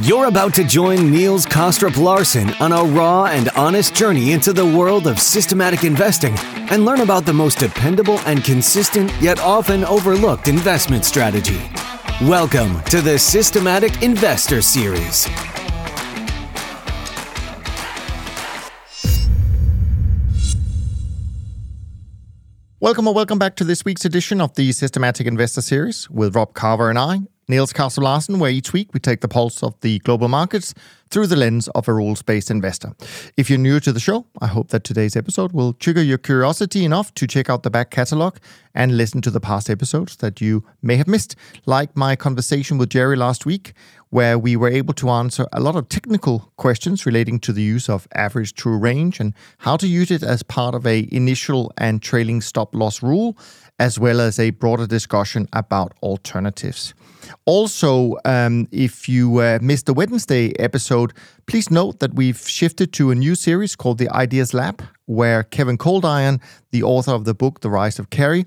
You're about to join Niels Kaastrup Larsen on a raw and honest journey into the world of systematic investing and learn about the most dependable and consistent, yet often overlooked investment strategy. Welcome to the Systematic Investor Series. Welcome or welcome back to this week's edition of the Systematic Investor Series with Rob Carver and I, Niels Kaastrup Larsen, where each week we take the pulse of the global markets through the lens of a rules based investor. If you're new to the show, I hope that today's episode will trigger your curiosity enough to check out the back catalog and listen to the past episodes that you may have missed, like my conversation with Jerry last week, where we were able to answer a lot of technical questions relating to the use of average true range and how to use it as part of a initial and trailing stop loss rule, as well as a broader discussion about alternatives. Also, um, if you uh, missed the Wednesday episode, please note that we've shifted to a new series called the Ideas Lab, where Kevin Coldiron, the author of the book The Rise of Carry,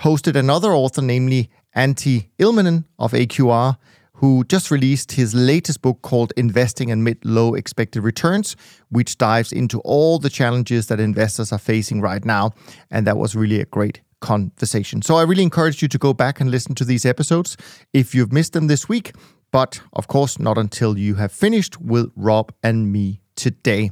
hosted another author, namely Antti Ilmanen of AQR, who just released his latest book called Investing Amid Low Expected Returns, which dives into all the challenges that investors are facing right now. And that was really a great conversation. So I really encourage you to go back and listen to these episodes if you've missed them this week, but of course, not until you have finished with Rob and me today.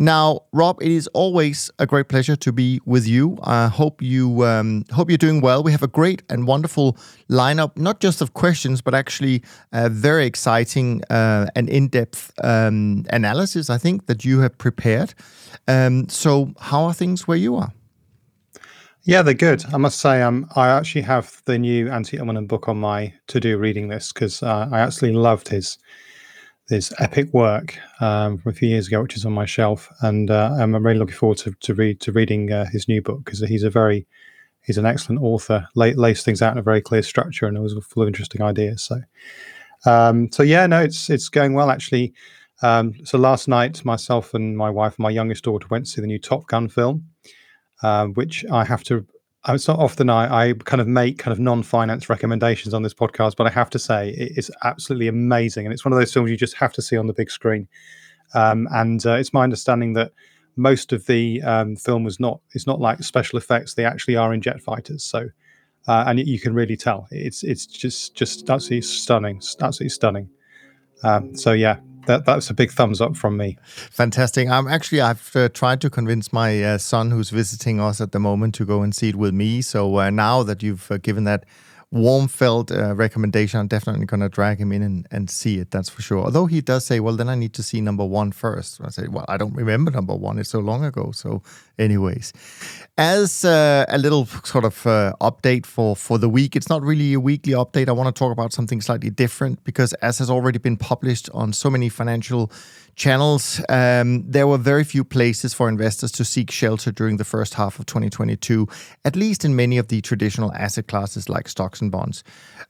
Now, Rob, it is always a great pleasure to be with you. I hope you um, hope you're doing well. We have a great and wonderful lineup, not just of questions, but actually a very exciting uh, and in-depth um, analysis. I think that you have prepared. Um, so, how are things where you are? Yeah, they're good. I must say, um, I actually have the new Antti Ilmanen book on my to-do reading list because uh, I actually loved his his epic work um, from a few years ago, which is on my shelf, and uh, I'm really looking forward to to read to reading uh, his new book because he's a very he's an excellent author. Lay, lays things out in a very clear structure, and it was full of interesting ideas. So, um, so yeah, no, it's it's going well actually. Um, so last night, myself and my wife and my youngest daughter went to see the new Top Gun film uh, which I have to. It's not often I, I kind of make kind of non-finance recommendations on this podcast, but I have to say it is absolutely amazing, and it's one of those films you just have to see on the big screen. Um, and uh, it's my understanding that most of the um, film was not it's not like special effects; they actually are in jet fighters. So, uh, and you can really tell it's it's just just absolutely stunning, absolutely stunning. Um, so yeah, that that's a big thumbs up from me. Fantastic. I'm actually I've uh, tried to convince my uh, son who's visiting us at the moment to go and see it with me. So uh, now that you've uh, given that warm felt uh, recommendation. I'm definitely going to drag him in and, and see it, that's for sure. Although he does say, well, then I need to see number one first. I say, well, I don't remember number one. It's so long ago. So, anyways, as uh, a little sort of uh, update for, for the week, it's not really a weekly update. I want to talk about something slightly different because, as has already been published on so many financial channels, um, there were very few places for investors to seek shelter during the first half of 2022, at least in many of the traditional asset classes like stocks and bonds.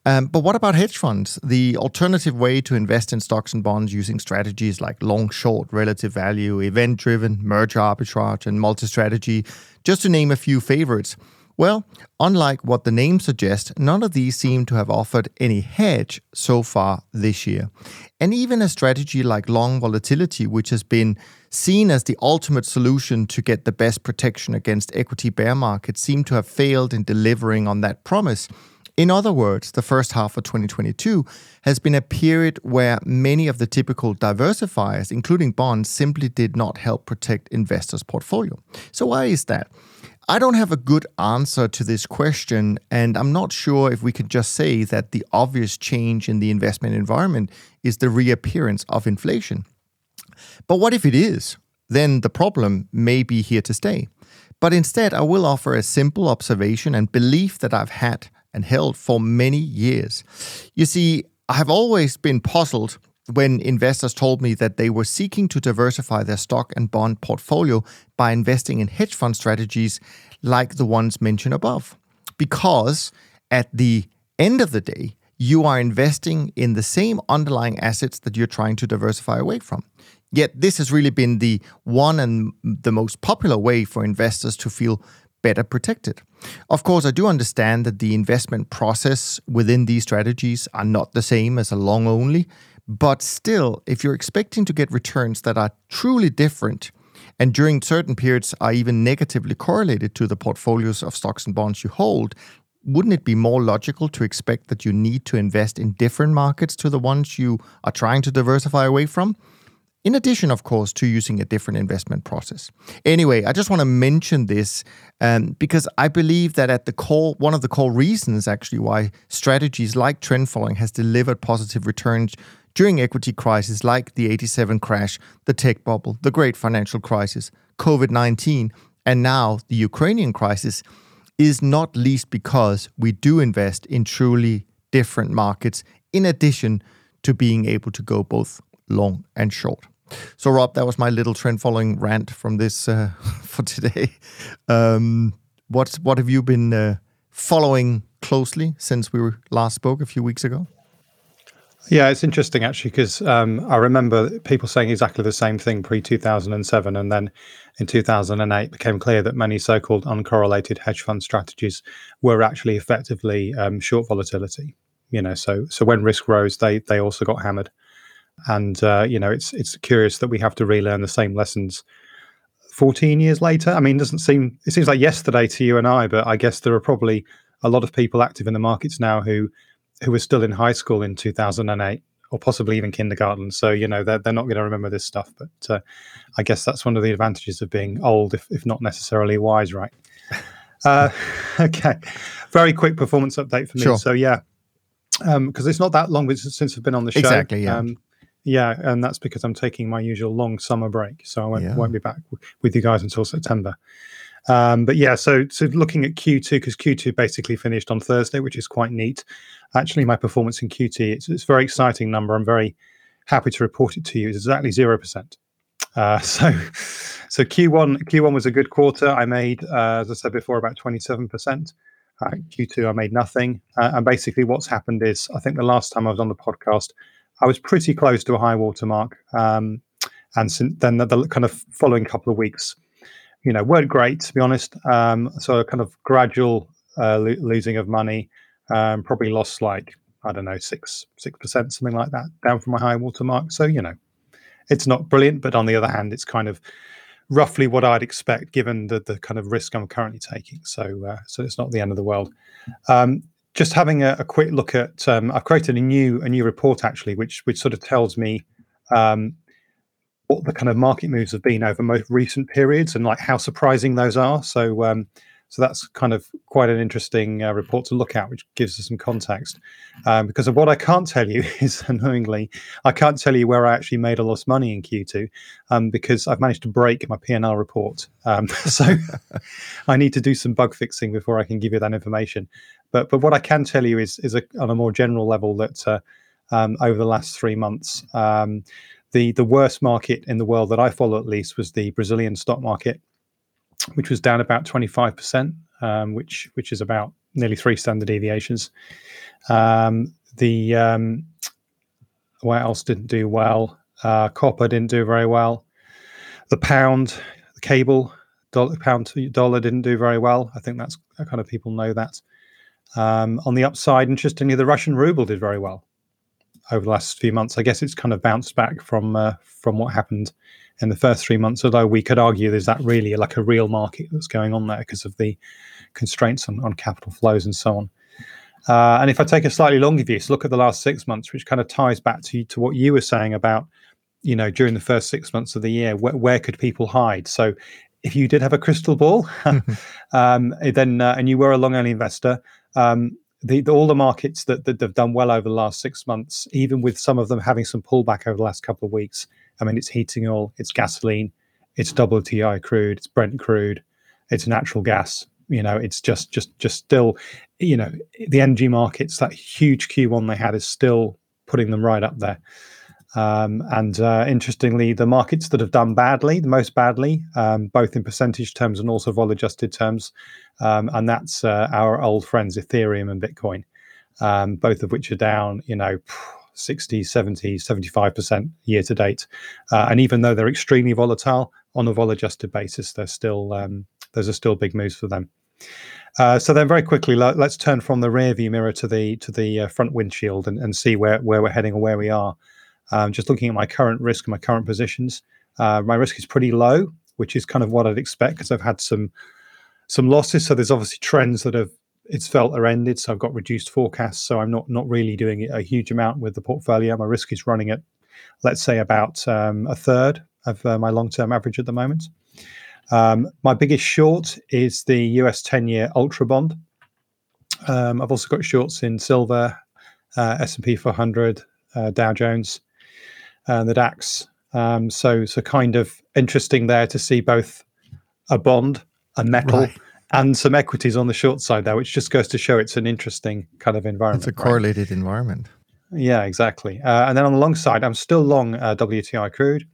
Um, but what about hedge funds? The alternative way to invest in stocks and bonds using strategies like long, short, relative value, event driven, merger arbitrage, and multi strategy, just to name a few favorites. Well, unlike what the name suggests, none of these seem to have offered any hedge so far this year. And even a strategy like long volatility, which has been seen as the ultimate solution to get the best protection against equity bear markets, seem to have failed in delivering on that promise. In other words, the first half of 2022 has been a period where many of the typical diversifiers, including bonds, simply did not help protect investors' portfolio. So, why is that? I don't have a good answer to this question, and I'm not sure if we could just say that the obvious change in the investment environment is the reappearance of inflation. But what if it is? Then the problem may be here to stay. But instead, I will offer a simple observation and belief that I've had and held for many years. You see, I have always been puzzled when investors told me that they were seeking to diversify their stock and bond portfolio by investing in hedge fund strategies like the ones mentioned above. Because at the end of the day, you are investing in the same underlying assets that you're trying to diversify away from. Yet, this has really been the one and the most popular way for investors to feel better protected. Of course, I do understand that the investment process within these strategies are not the same as a long only, But still, if you're expecting to get returns that are truly different, and during certain periods are even negatively correlated to the portfolios of stocks and bonds you hold, wouldn't it be more logical to expect that you need to invest in different markets to the ones you are trying to diversify away from? In addition, of course, to using a different investment process. Anyway, I just want to mention this um, because I believe that at the core, one of the core reasons actually why strategies like trend following has delivered positive returns during equity crises like the 87 crash, the tech bubble, the great financial crisis, COVID 19, and now the Ukrainian crisis is not least because we do invest in truly different markets in addition to being able to go both long and short. So, Rob, that was my little trend following rant from this uh, for today. Um, what what have you been uh, following closely since we last spoke a few weeks ago? Yeah, it's interesting actually because um, I remember people saying exactly the same thing pre 2007, and then in 2008 it became clear that many so-called uncorrelated hedge fund strategies were actually effectively um, short volatility. You know, so so when risk rose, they they also got hammered. And uh, you know, it's it's curious that we have to relearn the same lessons 14 years later. I mean, it doesn't seem it seems like yesterday to you and I, but I guess there are probably a lot of people active in the markets now who who was still in high school in 2008 or possibly even kindergarten. So you know they're they're not going to remember this stuff. But uh, I guess that's one of the advantages of being old, if if not necessarily wise, right? Uh, okay, very quick performance update for me. Sure. So yeah, because um, it's not that long since I've been on the show. Exactly. Yeah. Um, yeah, and that's because I'm taking my usual long summer break, so I won't, Yeah. won't be back with you guys until September. Um, but yeah, so so looking at Q2 because Q2 basically finished on Thursday, which is quite neat. Actually, my performance in Q2 it's, it's a very exciting number. I'm very happy to report it to you. It's exactly zero percent. Uh, so so Q1 Q1 was a good quarter. I made, uh, as I said before, about 27 percent. Uh, Q2 I made nothing, uh, and basically what's happened is I think the last time I was on the podcast, I was pretty close to a high water mark. Um, and since then, the, the kind of following couple of weeks, you know, weren't great to be honest. Um, so a kind of gradual uh, lo- losing of money. Um, probably lost like I don't know six six percent something like that down from my high water mark. So you know, it's not brilliant, but on the other hand, it's kind of roughly what I'd expect given the the kind of risk I'm currently taking. So uh, so it's not the end of the world. Um, just having a, a quick look at um, I've created a new a new report actually, which which sort of tells me um, what the kind of market moves have been over most recent periods and like how surprising those are. So um, so that's kind of quite an interesting uh, report to look at, which gives us some context. Um, because of what I can't tell you is annoyingly, I can't tell you where I actually made a lost money in Q2 um, because I've managed to break my P&L report. Um, so I need to do some bug fixing before I can give you that information. But but what I can tell you is is a, on a more general level that uh, um, over the last three months, um, the the worst market in the world that I follow at least was the Brazilian stock market, which was down about twenty five percent, um, which which is about nearly three standard deviations. Um, the um, what else didn't do well? Uh, copper didn't do very well. The pound, the cable, dollar, pound to dollar didn't do very well. I think that's kind of people know that. Um, on the upside, interestingly, the Russian ruble did very well over the last few months. I guess it's kind of bounced back from uh, from what happened in the first three months. Although we could argue there's that really like a real market that's going on there because of the constraints on, on capital flows and so on. Uh, and if I take a slightly longer view, so look at the last six months, which kind of ties back to to what you were saying about, you know, during the first six months of the year, where, where could people hide? So if you did have a crystal ball, um, then uh, and you were a long only investor, um, the, the all the markets that, that have done well over the last six months, even with some of them having some pullback over the last couple of weeks. I mean, it's heating oil, it's gasoline, it's WTI crude, it's Brent crude, it's natural gas. You know, it's just just just still, you know, the energy markets. That huge Q1 they had is still putting them right up there. Um, and uh, interestingly, the markets that have done badly, the most badly, um, both in percentage terms and also vol adjusted terms, um, and that's uh, our old friends Ethereum and Bitcoin, um, both of which are down, you know, 60, 70, 75% year to date. Uh, and even though they're extremely volatile on a vol adjusted basis, they're still, um, those are still big moves for them. Uh, so then, very quickly, let, us turn from the rear view mirror to the to the uh, front windshield and, and see where where we're heading or where we are. um, just looking at my current risk and my current positions, uh, my risk is pretty low, which is kind of what I'd expect because I've had some some losses. So there's obviously trends that have it's felt are ended. So I've got reduced forecasts. So I'm not not really doing a huge amount with the portfolio. My risk is running at let's say about um, a third of uh, my long term average at the moment. Um, my biggest short is the US 10 year Ultra Bond. Um, I've also got shorts in silver, uh, S&P 400, uh, Dow Jones, and the DAX. Um, so, so kind of interesting there to see both a bond, a metal, right. And some equities on the short side there, which just goes to show it's an interesting kind of environment. It's a correlated right? environment. Yeah, exactly. Uh, and then on the long side, I'm still long uh, WTI crude.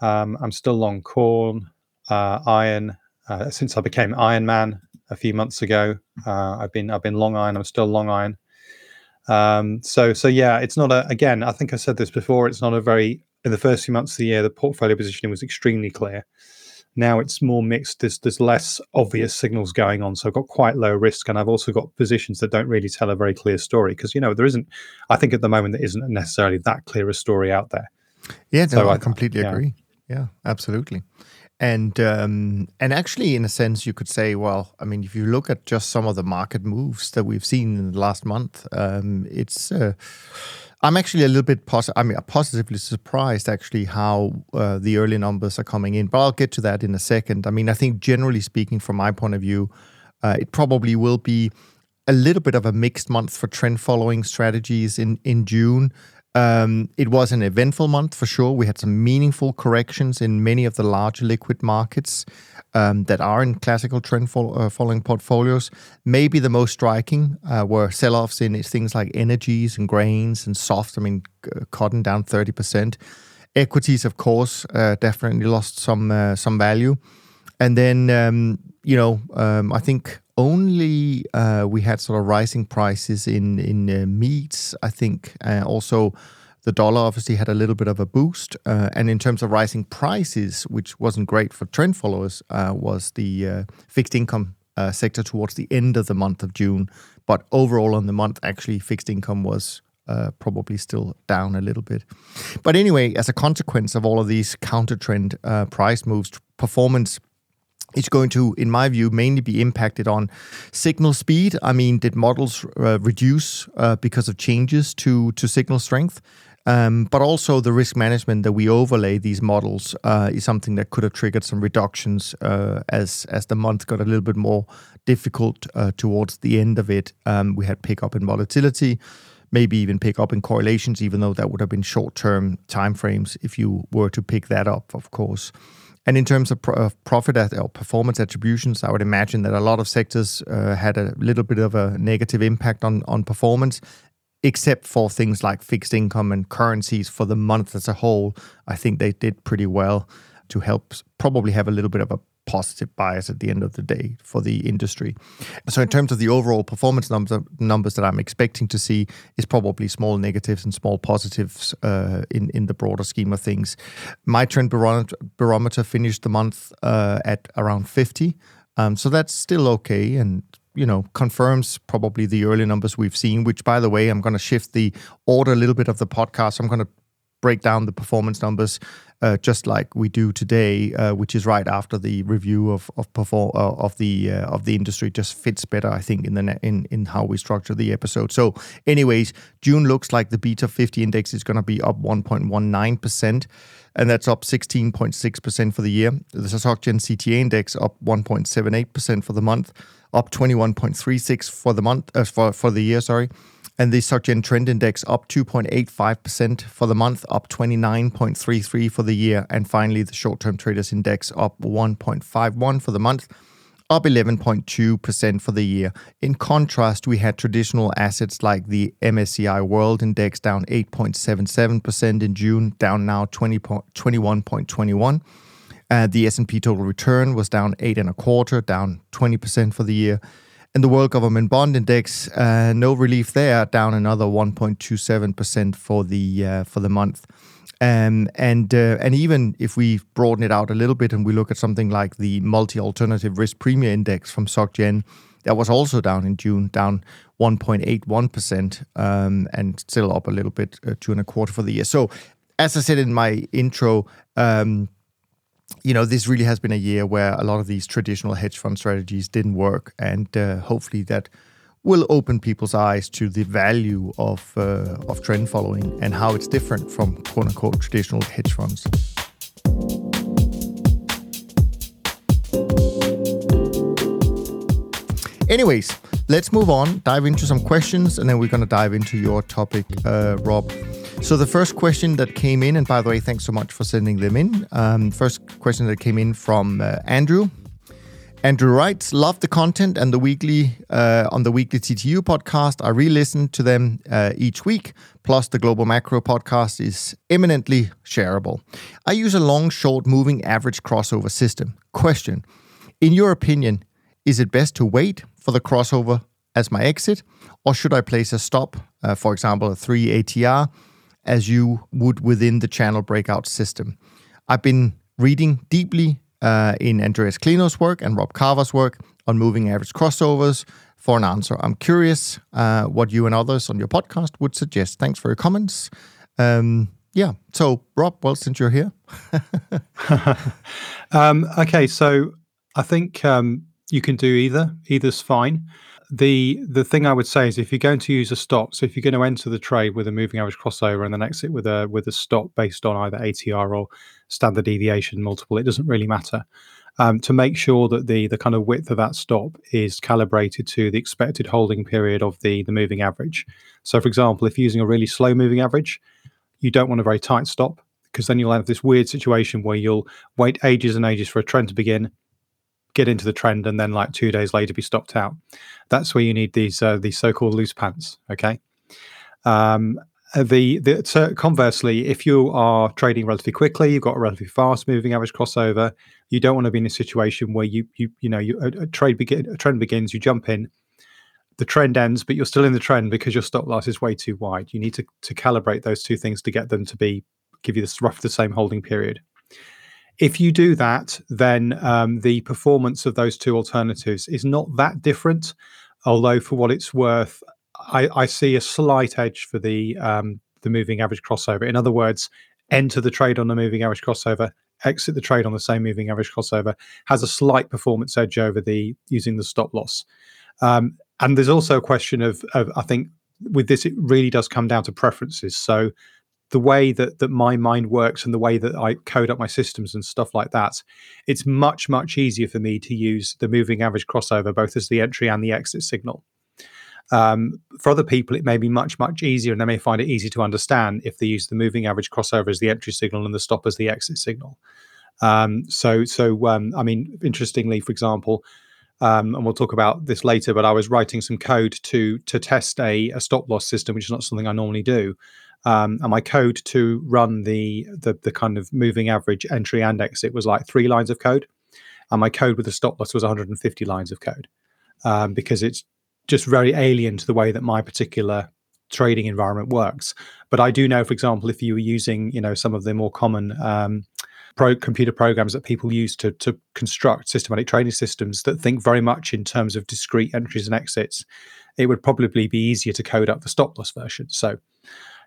Um, I'm still long corn, uh, iron. Uh, since I became Iron Man a few months ago, uh, I've been I've been long iron. I'm still long iron. Um, so so yeah, it's not a again. I think I said this before. It's not a very in the first few months of the year. The portfolio positioning was extremely clear. Now it's more mixed. There's there's less obvious signals going on. So I've got quite low risk, and I've also got positions that don't really tell a very clear story because you know there isn't. I think at the moment there isn't necessarily that clear a story out there. Yeah, no, so I, I completely yeah. agree. Yeah, absolutely. And um, and actually, in a sense, you could say, well, I mean, if you look at just some of the market moves that we've seen in the last month, um, it's. Uh, I'm actually a little bit positive. I mean, positively surprised actually how uh, the early numbers are coming in, but I'll get to that in a second. I mean, I think generally speaking, from my point of view, uh, it probably will be a little bit of a mixed month for trend following strategies in in June. Um, it was an eventful month for sure. We had some meaningful corrections in many of the large liquid markets um, that are in classical trend fo- uh, following portfolios. Maybe the most striking uh, were sell offs in things like energies and grains and soft. I mean, c- cotton down 30%. Equities, of course, uh, definitely lost some uh, some value. And then, um, you know, um, I think only uh, we had sort of rising prices in in uh, meats. I think uh, also the dollar obviously had a little bit of a boost, uh, and in terms of rising prices, which wasn't great for trend followers, uh, was the uh, fixed income sector towards the end of the month of June. But overall, on the month, actually, fixed income was uh, probably still down a little bit. But anyway, as a consequence of all of these counter trend uh, price moves, performance is going to, in my view, mainly be impacted on signal speed. I mean, did models uh, reduce uh, because of changes to to signal strength? Um, but also the risk management that we overlay these models uh, is something that could have triggered some reductions uh, as as the month got a little bit more difficult uh, towards the end of it. Um, we had pick up in volatility, maybe even pick up in correlations, even though that would have been short term timeframes if you were to pick that up, of course. And in terms of, pro- profit at, or performance attributions, I would imagine that a lot of sectors uh, had a little bit of a negative impact on, on performance, except for things like fixed income and currencies for the month as a whole. I think they did pretty well to help probably have a little bit of a positive bias at the end of the day for the industry. So in terms of the overall performance numbers, numbers that I'm expecting to see is probably small negatives and small positives uh, in in the broader scheme of things. My trend barometer finished the month uh, at around 50, um, so that's still okay and. You know, confirms probably the early numbers we've seen. Which, by the way, I'm going to shift the order a little bit of the podcast. I'm going to break down the performance numbers uh, just like we do today, uh, which is right after the review of of perform uh, of the uh, of the industry. Just fits better, I think, in the in in how we structure the episode. So, anyways, June looks like the BTOP 50 index is going to be up 1.19 percent, and that's up 16.6 percent for the year. The SocGen CTA index up 1.78 percent for the month, up 21.36 for the month uh, for for the year. Sorry and the SocGen Trend Index up 2.85% for the month, up 29.33 for the year, and finally the Short-Term Traders Index up 1.51 for the month, up 11.2% for the year. In contrast, we had traditional assets like the MSCI World Index down 8.77% in June, down now 20 21.21. Uh, the S&P Total Return was down eight and a quarter, down 20% for the year and the World Government Bond Index, uh, no relief there, down another 1.27% for the uh, for the month. Um, and uh, and even if we broaden it out a little bit and we look at something like the multi alternative risk premium index from SocGen, that was also down in June, down 1.81%, um, and still up a little bit, uh, two and a quarter for the year. So, as I said in my intro, um, you know, this really has been a year where a lot of these traditional hedge fund strategies didn't work, and uh, hopefully that will open people's eyes to the value of uh, of trend following and how it's different from quote unquote traditional hedge funds. Anyways, let's move on, dive into some questions, and then we're going to dive into your topic, uh, Rob. So the first question that came in, and by the way, thanks so much for sending them in. Um, first question that came in from uh, Andrew. Andrew writes, "Love the content and the weekly uh, on the weekly TTU podcast. I re-listen to them uh, each week. Plus, the Global Macro podcast is eminently shareable. I use a long-short moving average crossover system. Question: In your opinion, is it best to wait for the crossover as my exit, or should I place a stop, uh, for example, a three ATR?" As you would within the channel breakout system. I've been reading deeply uh, in Andreas Clenow's work and Rob Carver's work on moving average crossovers for an answer. I'm curious uh, what you and others on your podcast would suggest. Thanks for your comments. Um, yeah. So, Rob, well, since you're here. um, okay. So, I think um, you can do either. Either's fine the the thing I would say is if you're going to use a stop, so if you're going to enter the trade with a moving average crossover and then exit with a with a stop based on either ATR or standard deviation multiple, it doesn't really matter. Um, to make sure that the the kind of width of that stop is calibrated to the expected holding period of the the moving average. So, for example, if you're using a really slow moving average, you don't want a very tight stop because then you'll have this weird situation where you'll wait ages and ages for a trend to begin get into the trend and then like two days later be stopped out. That's where you need these uh, these so-called loose pants. Okay. Um, the the so conversely, if you are trading relatively quickly, you've got a relatively fast moving average crossover. You don't want to be in a situation where you you you know you, a, a trade begin a trend begins, you jump in, the trend ends, but you're still in the trend because your stop loss is way too wide. You need to to calibrate those two things to get them to be give you this rough the same holding period. If you do that, then um, the performance of those two alternatives is not that different. Although, for what it's worth, I, I see a slight edge for the um, the moving average crossover. In other words, enter the trade on the moving average crossover, exit the trade on the same moving average crossover has a slight performance edge over the using the stop loss. Um, and there's also a question of, of, I think with this, it really does come down to preferences. So the way that that my mind works and the way that I code up my systems and stuff like that, it's much much easier for me to use the moving average crossover both as the entry and the exit signal. Um, for other people, it may be much much easier, and they may find it easy to understand if they use the moving average crossover as the entry signal and the stop as the exit signal. Um, so so um, I mean, interestingly, for example. Um, and we'll talk about this later. But I was writing some code to to test a, a stop loss system, which is not something I normally do um, and my code to run the, the the kind of moving average entry and exit was like three lines of code, and my code with the stop loss was 150 lines of code, um, because it's just very alien to the way that my particular trading environment works. But I do know, for example, if you were using you know some of the more common um, pro computer programs that people use to to construct systematic trading systems that think very much in terms of discrete entries and exits, it would probably be easier to code up the stop loss version. So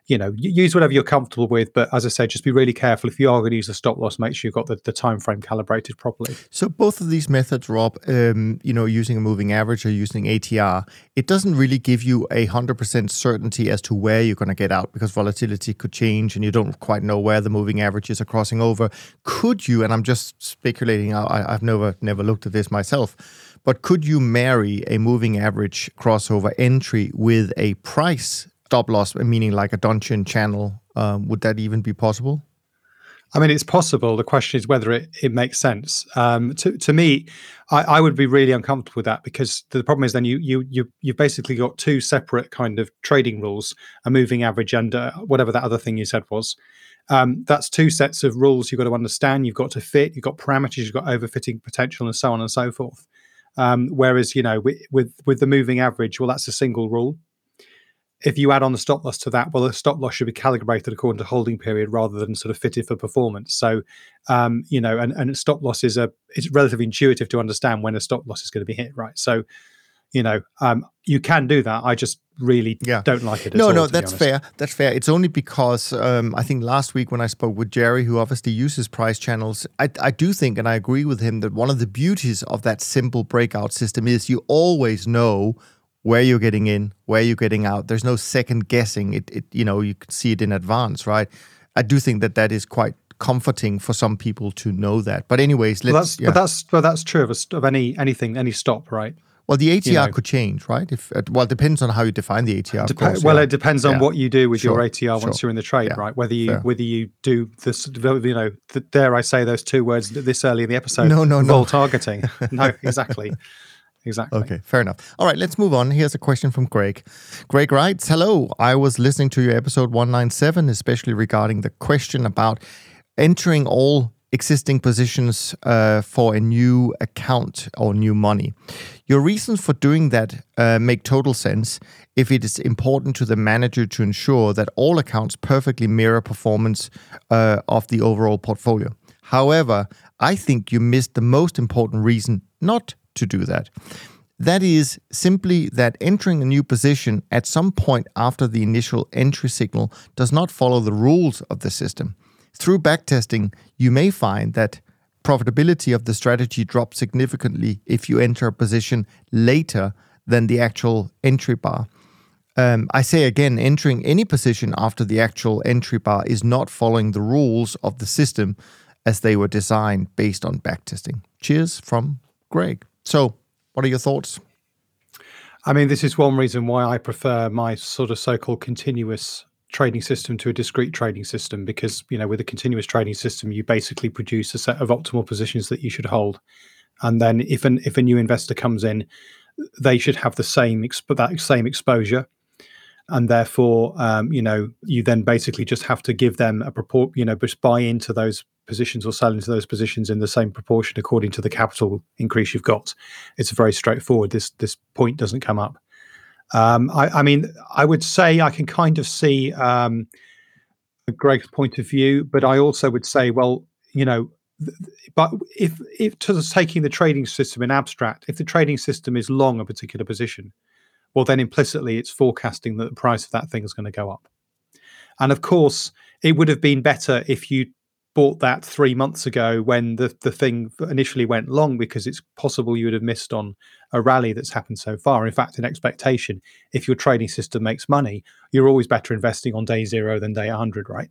you know, use whatever you're comfortable with. But as I said, just be really careful. If you are going to use a stop loss, make sure you've got the, the time frame calibrated properly. So both of these methods, Rob, um, you know, using a moving average or using ATR, it doesn't really give you a hundred percent certainty as to where you're going to get out because volatility could change and you don't quite know where the moving averages are crossing over. Could you? And I'm just speculating. I, I've never never looked at this myself. But could you marry a moving average crossover entry with a price stop loss, meaning like a Donchian channel. Um, would that even be possible? I mean, it's possible. The question is whether it, it makes sense. Um, to, to me, I, I, would be really uncomfortable with that because the problem is then you you you you've basically got two separate kind of trading rules: a moving average and uh, whatever that other thing you said was. Um, that's two sets of rules you've got to understand. You've got to fit. You've got parameters. You've got overfitting potential, and so on and so forth. Um, whereas you know with, with with the moving average, well, that's a single rule if you add on the stop loss to that, well, the stop loss should be calibrated according to holding period rather than sort of fitted for performance. So, um, you know, and, and stop loss is a it's relatively intuitive to understand when a stop loss is going to be hit, right? So, you know, um, you can do that. I just really Yeah. don't like it. At No, all, no, that's fair. That's fair. It's only because um, I think last week when I spoke with Jerry, who obviously uses price channels, I, I do think, and I agree with him, that one of the beauties of that simple breakout system is you always know where you're getting in, where you're getting out. There's no second guessing. It, it you know, you can see it in advance, right? I do think that that is quite comforting for some people to know that. But anyways, let's. Well, that's, yeah. But that's but that's true of, a, of any anything any stop, right? well, the ATR know. could change, right? If uh, well, it depends on how you define the ATR. Dep- course, well, yeah. it depends on Yeah. what you do with your ATR once sure. you're in the trade, Yeah, right? Whether you fair. whether you do this, you know, th- dare I say those two words this early in the episode? No, no, no. Vol targeting. no, exactly, exactly. Okay, fair enough. All right, let's move on. Here's a question from Greg. Greg writes Hello, I was listening to your episode 197, especially regarding the question about entering all existing positions uh, for a new account or new money. Your reasons for doing that uh, make total sense if it is important to the manager to ensure that all accounts perfectly mirror performance uh, of the overall portfolio. However, I think you missed the most important reason not to do that. That is simply that entering a new position at some point after the initial entry signal does not follow the rules of the system. Through backtesting, you may find that profitability of the strategy drops significantly if you enter a position later than the actual entry bar. Um, I say again, entering any position after the actual entry bar is not following the rules of the system as they were designed based on backtesting. Cheers from Greg. So, what are your thoughts? I mean, this is one reason why I prefer my sort of so-called continuous trading system to a discrete trading system because you know with a continuous trading system you basically produce a set of optimal positions that you should hold and then if an if a new investor comes in they should have the same exp- that same exposure and therefore um, you know you then basically just have to give them a proport you know just buy into those positions or sell into those positions in the same proportion according to the capital increase you've got. It's very straightforward. This this point doesn't come up. Um, I, I mean, I would say I can kind of see um, Greg's point of view, but I also would say, well, you know, th- but if if to taking the trading system in abstract, if the trading system is long a particular position, well, then implicitly it's forecasting that the price of that thing is going to go up. And of course, it would have been better if you bought that three months ago when the, the thing initially went long because it's possible you would have missed on a rally that's happened so far. In fact, in expectation, if your trading system makes money, you're always better investing on day zero than day 100, right?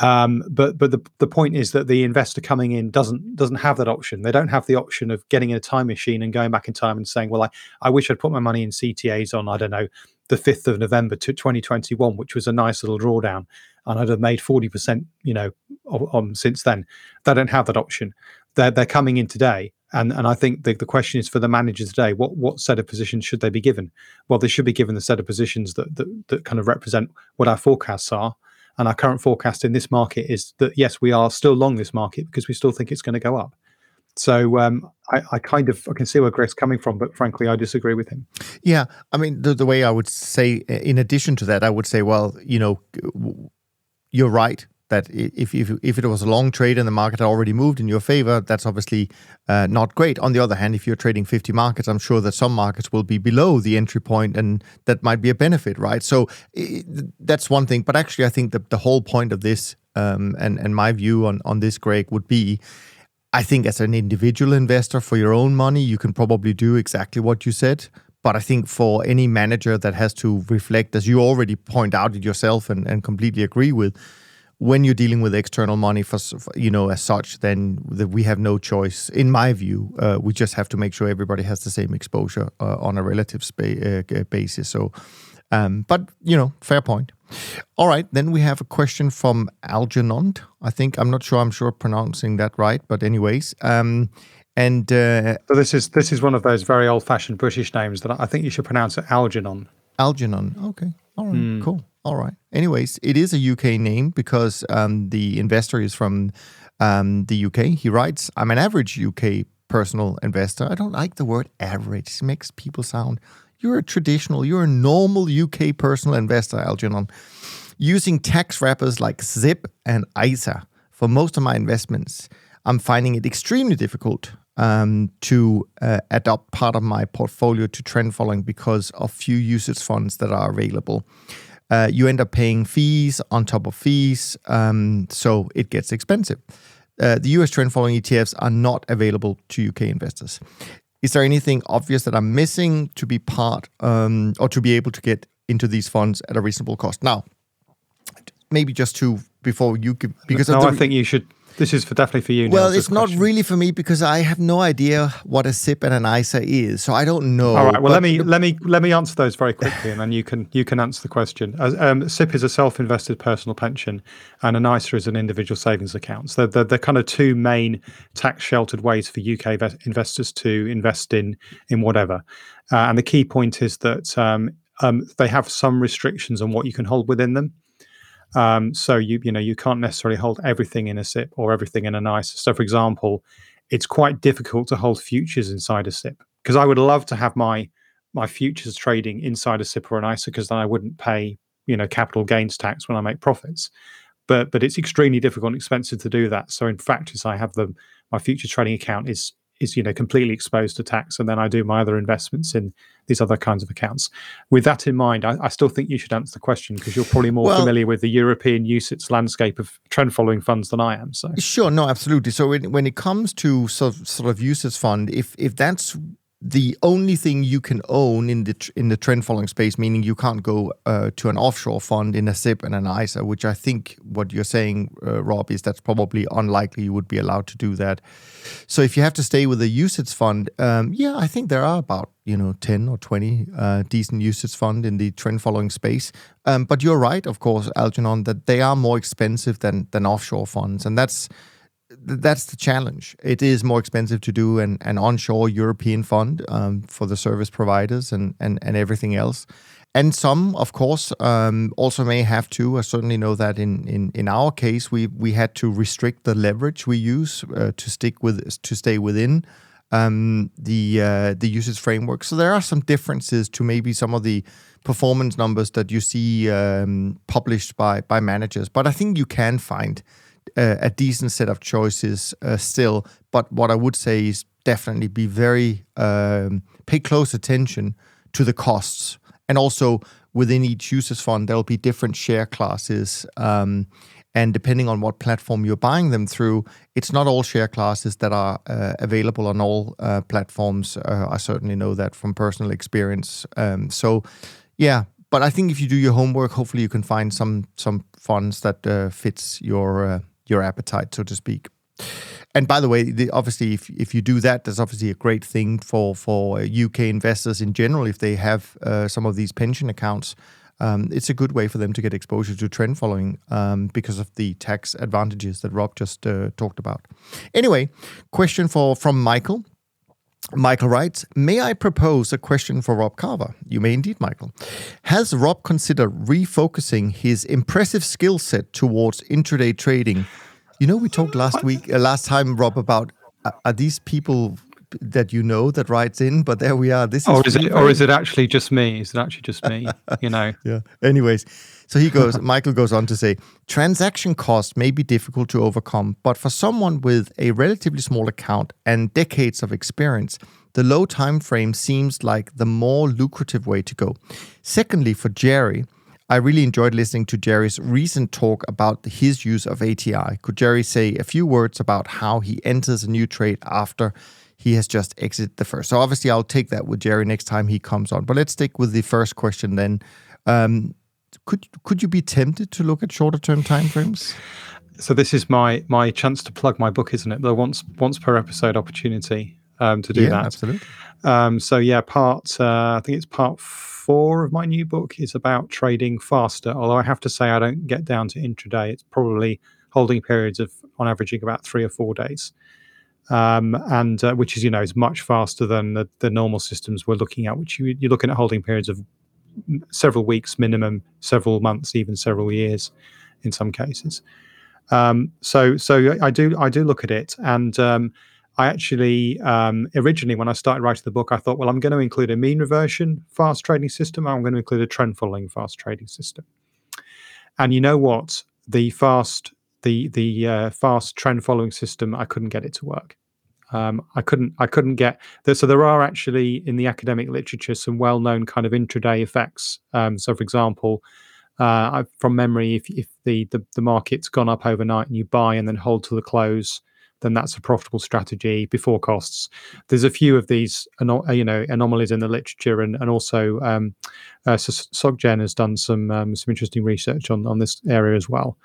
Um, but but the, the point is that the investor coming in doesn't doesn't have that option. They don't have the option of getting in a time machine and going back in time and saying, well, I, I wish I'd put my money in CTAs on, I don't know, the 5th of November to 2021, which was a nice little drawdown. And I'd have made 40%, you know, on um, since then. They don't have that option. They're, they're coming in today. And, and I think the, the question is for the managers today, what, what set of positions should they be given? Well, they should be given the set of positions that, that, that kind of represent what our forecasts are. And our current forecast in this market is that, yes, we are still long this market because we still think it's going to go up. So um, I, I kind of I can see where Greg's coming from, but frankly, I disagree with him. Yeah, I mean, the, the way I would say, in addition to that, I would say, well, you know, you're right that if, if, if it was a long trade and the market had already moved in your favor, that's obviously uh, not great. On the other hand, if you're trading 50 markets, I'm sure that some markets will be below the entry point and that might be a benefit, right? So that's one thing. But actually, I think that the whole point of this um, and, and my view on, on this, Greg, would be I think as an individual investor for your own money, you can probably do exactly what you said. But I think for any manager that has to reflect, as you already point out it yourself and, and completely agree with, when you're dealing with external money for, you know as such then that we have no choice in my view. Uh, we just have to make sure everybody has the same exposure uh, on a relative spa- uh, basis. So um, but you know fair point all right then we have a question from algernon i think i'm not sure i'm sure pronouncing that right but anyways um, and uh, so this is this is one of those very old-fashioned british names that i think you should pronounce it algernon algernon okay all right mm. cool all right. Anyways, it is a UK name because um, the investor is from um, the UK. He writes, I'm an average UK personal investor. I don't like the word average, it makes people sound. You're a traditional, you're a normal UK personal investor, Algernon, using tax wrappers like SIPP and ISA for most of my investments. I'm finding it extremely difficult um, to uh, adopt part of my portfolio to trend following because of few UCITS funds that are available. Uh, you end up paying fees on top of fees, um, so it gets expensive. Uh, the US trend following ETFs are not available to UK investors. Is there anything obvious that I'm missing to be part um, or to be able to get into these funds at a reasonable cost? Now, maybe just to before you give because no, the, I think you should this is for definitely for you. Well, it's not really for me because I have no idea what a SIPP and an ISA is, so I don't know. All right. Well, let me let me let me answer those very quickly, and then you can you can answer the question. Um, SIPP is a self-invested personal pension, and an ISA is an individual savings account. So they're, they're kind of two main tax-sheltered ways for UK investors to invest in in whatever. Uh, and the key point is that um, um, they have some restrictions on what you can hold within them. Um, so you you know you can't necessarily hold everything in a SIPP or everything in an ISA. So for example, it's quite difficult to hold futures inside a SIPP because I would love to have my my futures trading inside a SIPP or an ISA because then I wouldn't pay you know capital gains tax when I make profits. But but it's extremely difficult and expensive to do that. So in practice, I have the my future trading account is is you know completely exposed to tax and then i do my other investments in these other kinds of accounts. With that in mind i, I still think you should answer the question because you're probably more well, familiar with the european UCITS landscape of trend following funds than i am so. Sure no absolutely. So when, when it comes to sort of, sort of UCITS fund if if that's the only thing you can own in the in the trend following space, meaning you can't go uh, to an offshore fund in a SIPP and an ISA, which I think what you're saying, uh, Rob, is that's probably unlikely you would be allowed to do that. So if you have to stay with a UCITS fund, um, yeah, I think there are about you know 10 or 20 uh, decent UCITS fund in the trend following space. Um, but you're right, of course, Algernon, that they are more expensive than than offshore funds, and that's that's the challenge. It is more expensive to do an, an onshore European fund um, for the service providers and, and, and everything else. And some, of course, um, also may have to. I certainly know that in, in, in our case, we we had to restrict the leverage we use uh, to stick with to stay within um, the uh, the UCITS framework. So there are some differences to maybe some of the performance numbers that you see um, published by by managers. But I think you can find uh, a decent set of choices uh, still. But what I would say is definitely be very um, pay close attention to the costs, and also within each UCITS fund there'll be different share classes. Um, and depending on what platform you're buying them through, it's not all share classes that are uh, available on all uh, platforms. Uh, I certainly know that from personal experience. Um, so, yeah, but I think if you do your homework, hopefully you can find some some funds that uh, fits your your appetite, so to speak. And by the way, the, obviously, if, if you do that, that's obviously a great thing for for UK investors in general. If they have uh, some of these pension accounts, um, it's a good way for them to get exposure to trend following um, because of the tax advantages that Rob just uh, talked about. Anyway, question for from Michael. Michael writes, May I propose a question for Rob Carver? You may indeed, Michael. Has Rob considered refocusing his impressive skill set towards intraday trading? You know, we talked last week, uh, last time, Rob, about uh, are these people that you know that writes in, but there we are. This or is, is it, or is it actually just me? Is it actually just me? You know. yeah. Anyways, so he goes. Michael goes on to say, transaction costs may be difficult to overcome, but for someone with a relatively small account and decades of experience, the low time frame seems like the more lucrative way to go. Secondly, for Jerry. I really enjoyed listening to Jerry's recent talk about his use of ATR. Could Jerry say a few words about how he enters a new trade after he has just exited the first. So obviously, I'll take that with Jerry next time he comes on. But let's stick with the first question then. Um, could could you be tempted to look at shorter term timeframes? So this is my my chance to plug my book, isn't it? The once once per episode opportunity um, to do yeah, that. Absolutely. Um, so yeah, part uh, I think it's part four of my new book is about trading faster. Although I have to say I don't get down to intraday. It's probably holding periods of on averaging about three or four days um, and uh, which is you know is much faster than the, the normal systems we're looking at, which you, you're looking at holding periods of several weeks minimum, several months, even several years, in some cases. Um, so so I do I do look at it, and um, I actually um, originally when I started writing the book, I thought, well, I'm going to include a mean reversion fast trading system. I'm going to include a trend following fast trading system. And you know what? The fast the the uh, fast trend following system, I couldn't get it to work. Um, I couldn't I couldn't get there. So there are actually in the academic literature some well-known kind of intraday effects. Um, so for example, uh, from memory, if, if the, the the market's gone up overnight and you buy and then hold to the close, then that's a profitable strategy before costs. There's a few of these, you know, anomalies in the literature, and and also um, uh, SocGen has done some um, some interesting research on on this area as well.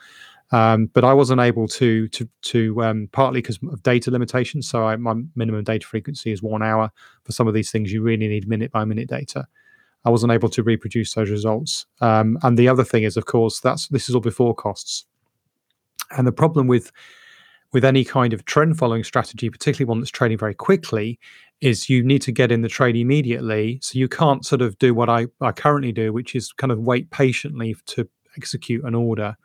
Um, but I wasn't able to to to um, partly because of data limitations. So I, my minimum data frequency is one hour. For some of these things, you really need minute by minute data. I wasn't able to reproduce those results. Um, and the other thing is, of course, that's this is all before costs. And the problem with with any kind of trend following strategy, particularly one that's trading very quickly, is you need to get in the trade immediately. So you can't sort of do what I, I currently do, which is kind of wait patiently to execute an order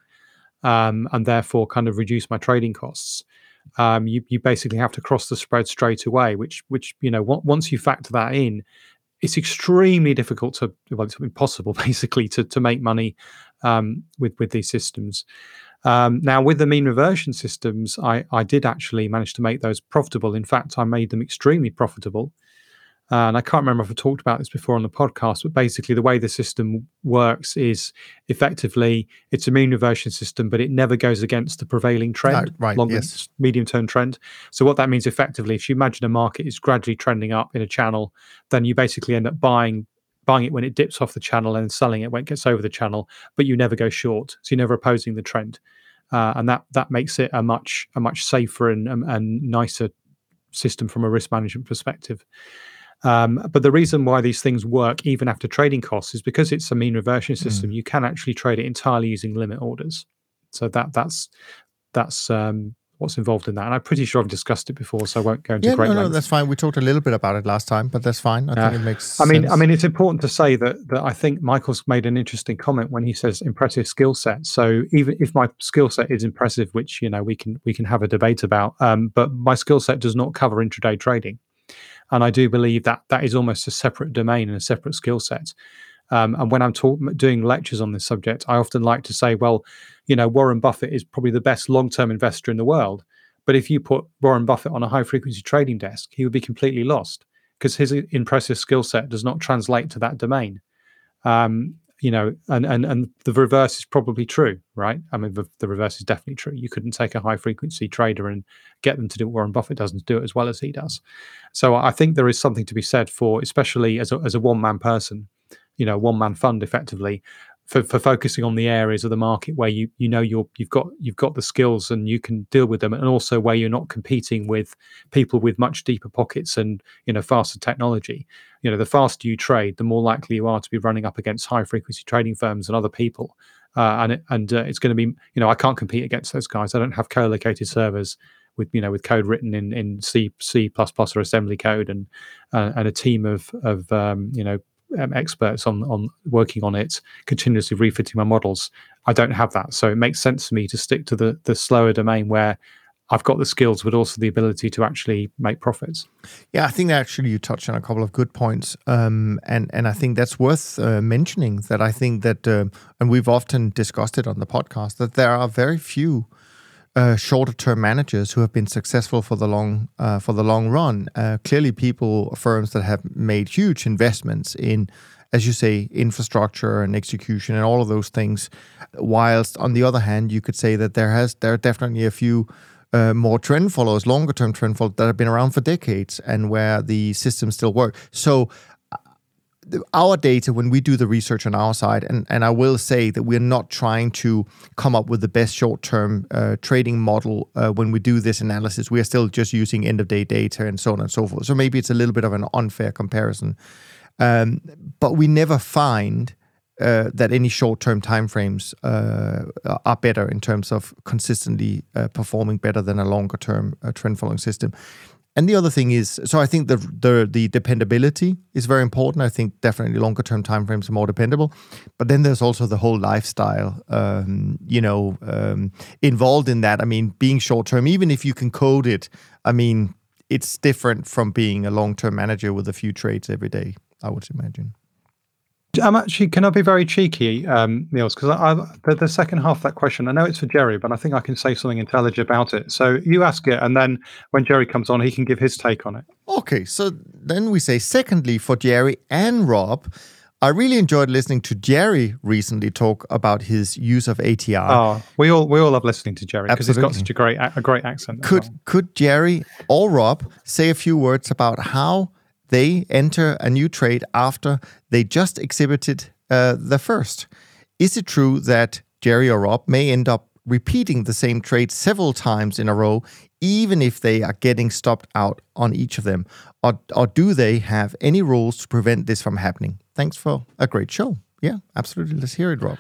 um, and therefore kind of reduce my trading costs. Um, you, you basically have to cross the spread straight away, which which you know once you factor that in, it's extremely difficult to well it's impossible basically to to make money um, with with these systems. Um, now, with the mean reversion systems, I, I did actually manage to make those profitable. In fact, I made them extremely profitable. Uh, and I can't remember if I talked about this before on the podcast, but basically, the way the system works is effectively it's a mean reversion system, but it never goes against the prevailing trend, uh, right? Longer, yes. medium term trend. So, what that means effectively, if you imagine a market is gradually trending up in a channel, then you basically end up buying buying it when it dips off the channel and selling it when it gets over the channel, but you never go short. So you're never opposing the trend. Uh, and that that makes it a much a much safer and, and, and nicer system from a risk management perspective. Um, but the reason why these things work even after trading costs is because it's a mean reversion system. Mm. You can actually trade it entirely using limit orders. So that that's that's um, what's involved in that. And I'm pretty sure I've discussed it before, so I won't go into yeah, great no, length. no, that's fine. We talked a little bit about it last time, but that's fine. I think it makes. I mean, sense. I mean, it's important to say that that I think Michael's made an interesting comment when he says impressive skill set. So even if my skill set is impressive, which you know we can we can have a debate about, um, but my skill set does not cover intraday trading, and I do believe that that is almost a separate domain and a separate skill set. Um, and when I'm talk- doing lectures on this subject, I often like to say, well, you know, Warren Buffett is probably the best long-term investor in the world but if you put Warren Buffett on a high frequency trading desk, he would be completely lost because his impressive skill set does not translate to that domain. Um, you know, and, and and the reverse is probably true, right? I mean, the, the, reverse is definitely true. You couldn't take a high frequency trader and get them to do what Warren Buffett doesn't do it as well as he does. So I think there is something to be said for, especially as a, as a one man person, you know, one man fund effectively, for, for focusing on the areas of the market where you you know you're you've got you've got the skills and you can deal with them and also where you're not competing with people with much deeper pockets and you know faster technology. You know the faster you trade the more likely you are to be running up against high frequency trading firms and other people. Uh, and it, and uh, it's going to be you know I can't compete against those guys. I don't have co-located servers with you know with code written in in C C plus plus or assembly code and uh, and a team of of um, you know um, experts on on working on it, continuously refitting my models. I don't have that, so it makes sense for me to stick to the the slower domain where I've got the skills, but also the ability to actually make profits. Yeah, I think actually you touched on a couple of good points, um, and and I think that's worth uh, mentioning. That I think that, uh, and we've often discussed it on the podcast, that there are very few uh, shorter term managers who have been successful for the long uh, for the long run. Uh, clearly, people firms that have made huge investments in, as you say, infrastructure and execution and all of those things. Whilst on the other hand, you could say that there has there are definitely a few. Uh, more trend followers, longer term trend followers that have been around for decades and where the systems still work. So our data when we do the research on our side and, and i will say that we're not trying to come up with the best short-term uh, trading model uh, when we do this analysis. We are still just using end of day data and so on and so forth. So maybe it's a little bit of an unfair comparison. Um, but we never find uh, that any short-term timeframes uh, are better in terms of consistently uh, performing better than a longer-term uh, trend-following system. And the other thing is, so I think the the the dependability is very important. I think definitely longer term timeframes are more dependable, but then there's also the whole lifestyle, um, you know, um, involved in that. I mean, being short term, even if you can code it, I mean, it's different from being a long term manager with a few trades every day. I would imagine. I'm actually can I be very cheeky, um, Niels? Because I, I the, the, second half of that question, I know it's for Jerry, but I think I can say something intelligent about it. So you ask it, and then when Jerry comes on, he can give his take on it. Okay, so then we say secondly for Jerry and Rob. I really enjoyed listening to Jerry recently talk about his use of ATR. Oh, we all we all love listening to Jerry because he's got such a great a great accent. Could well. could Jerry or Rob say a few words about how they enter a new trade after they just exhibited uh, the first? Is it true that Jerry or Rob may end up repeating the same trade several times in a row, even if they are getting stopped out on each of them? Or, or do they have any rules to prevent this from happening? Thanks for a great show. Yeah, absolutely. Let's hear it, Rob.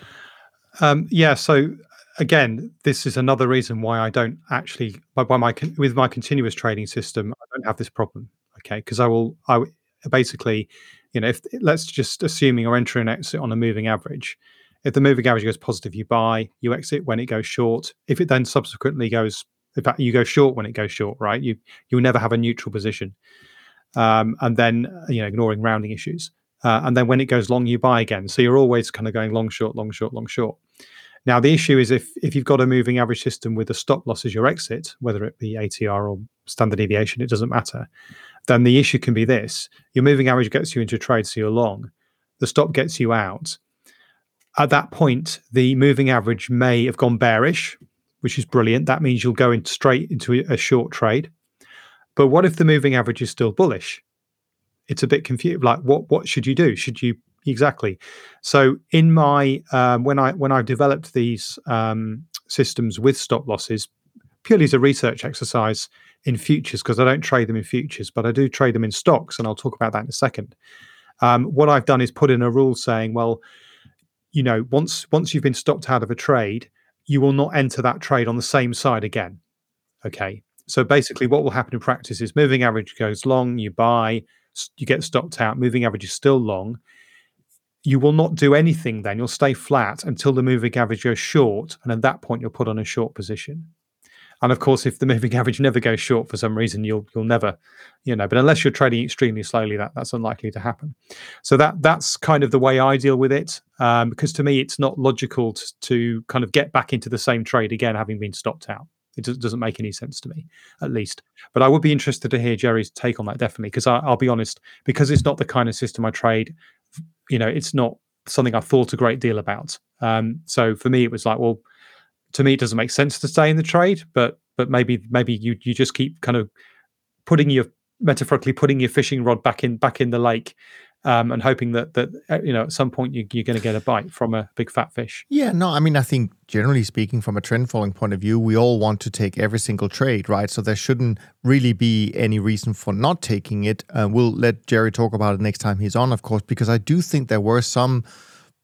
Um, yeah, so again, this is another reason why I don't actually, by my with my continuous trading system, I don't have this problem. Okay, because I will, I basically, you know, if let's just assuming or enter and exit on a moving average, if the moving average goes positive, you buy, you exit when it goes short. If it then subsequently goes, in fact, you go short when it goes short, right? You you will never have a neutral position, um, and then you know, ignoring rounding issues, uh, and then when it goes long, you buy again. So you're always kind of going long, short, long, short, long, short. Now the issue is if if you've got a moving average system with a stop loss as your exit, whether it be ATR or standard deviation, it doesn't matter. Then the issue can be this: your moving average gets you into a trade, so you're long. The stop gets you out at that point, the moving average may have gone bearish, which is brilliant. That means you'll go in straight into a short trade. But what if the moving average is still bullish? It's a bit confused. Like, what what should you do? Should you exactly? So, in my um, when I when I've developed these um, systems with stop losses, purely as a research exercise in futures, because I don't trade them in futures, but I do trade them in stocks, and I'll talk about that in a second. Um, what I've done is put in a rule saying, well, you know, once once you've been stopped out of a trade, you will not enter that trade on the same side again. Okay. So basically, what will happen in practice is moving average goes long, you buy, you get stopped out, moving average is still long. You will not do anything then. You'll stay flat until the moving average goes short. And at that point, you'll put on a short position. And of course, if the moving average never goes short for some reason, you'll you'll never, you know. But unless you're trading extremely slowly, that that's unlikely to happen. So that that's kind of the way I deal with it. Um, because to me, it's not logical to, to kind of get back into the same trade again, having been stopped out. It doesn't make any sense to me, at least. But I would be interested to hear Jerry's take on that, definitely, because I'll be honest, because it's not the kind of system I trade. You know, it's not something I thought a great deal about. Um, so for me, it was like, well, to me it doesn't make sense to stay in the trade but but maybe maybe you you just keep kind of putting your metaphorically putting your fishing rod back in back in the lake um, and hoping that that uh, you know at some point you, are going to get a bite from a big fat fish. Yeah, no, I mean I think generally speaking, from a trend following point of view, we all want to take every single trade, right? So there shouldn't really be any reason for not taking it. Uh, we'll let Jerry talk about it next time he's on, of course, because I do think there were some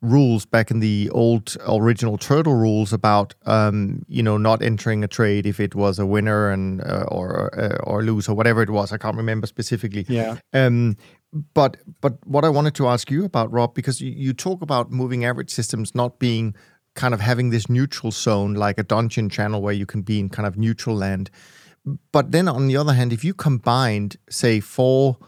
rules back in the old original turtle rules about um, you know not entering a trade if it was a winner and uh, or uh, or lose or whatever it was i can't remember specifically yeah um, but but what i wanted to ask you about rob because you, you talk about moving average systems not being kind of having this neutral zone like a Donchian channel where you can be in kind of neutral land but then on the other hand if you combined say four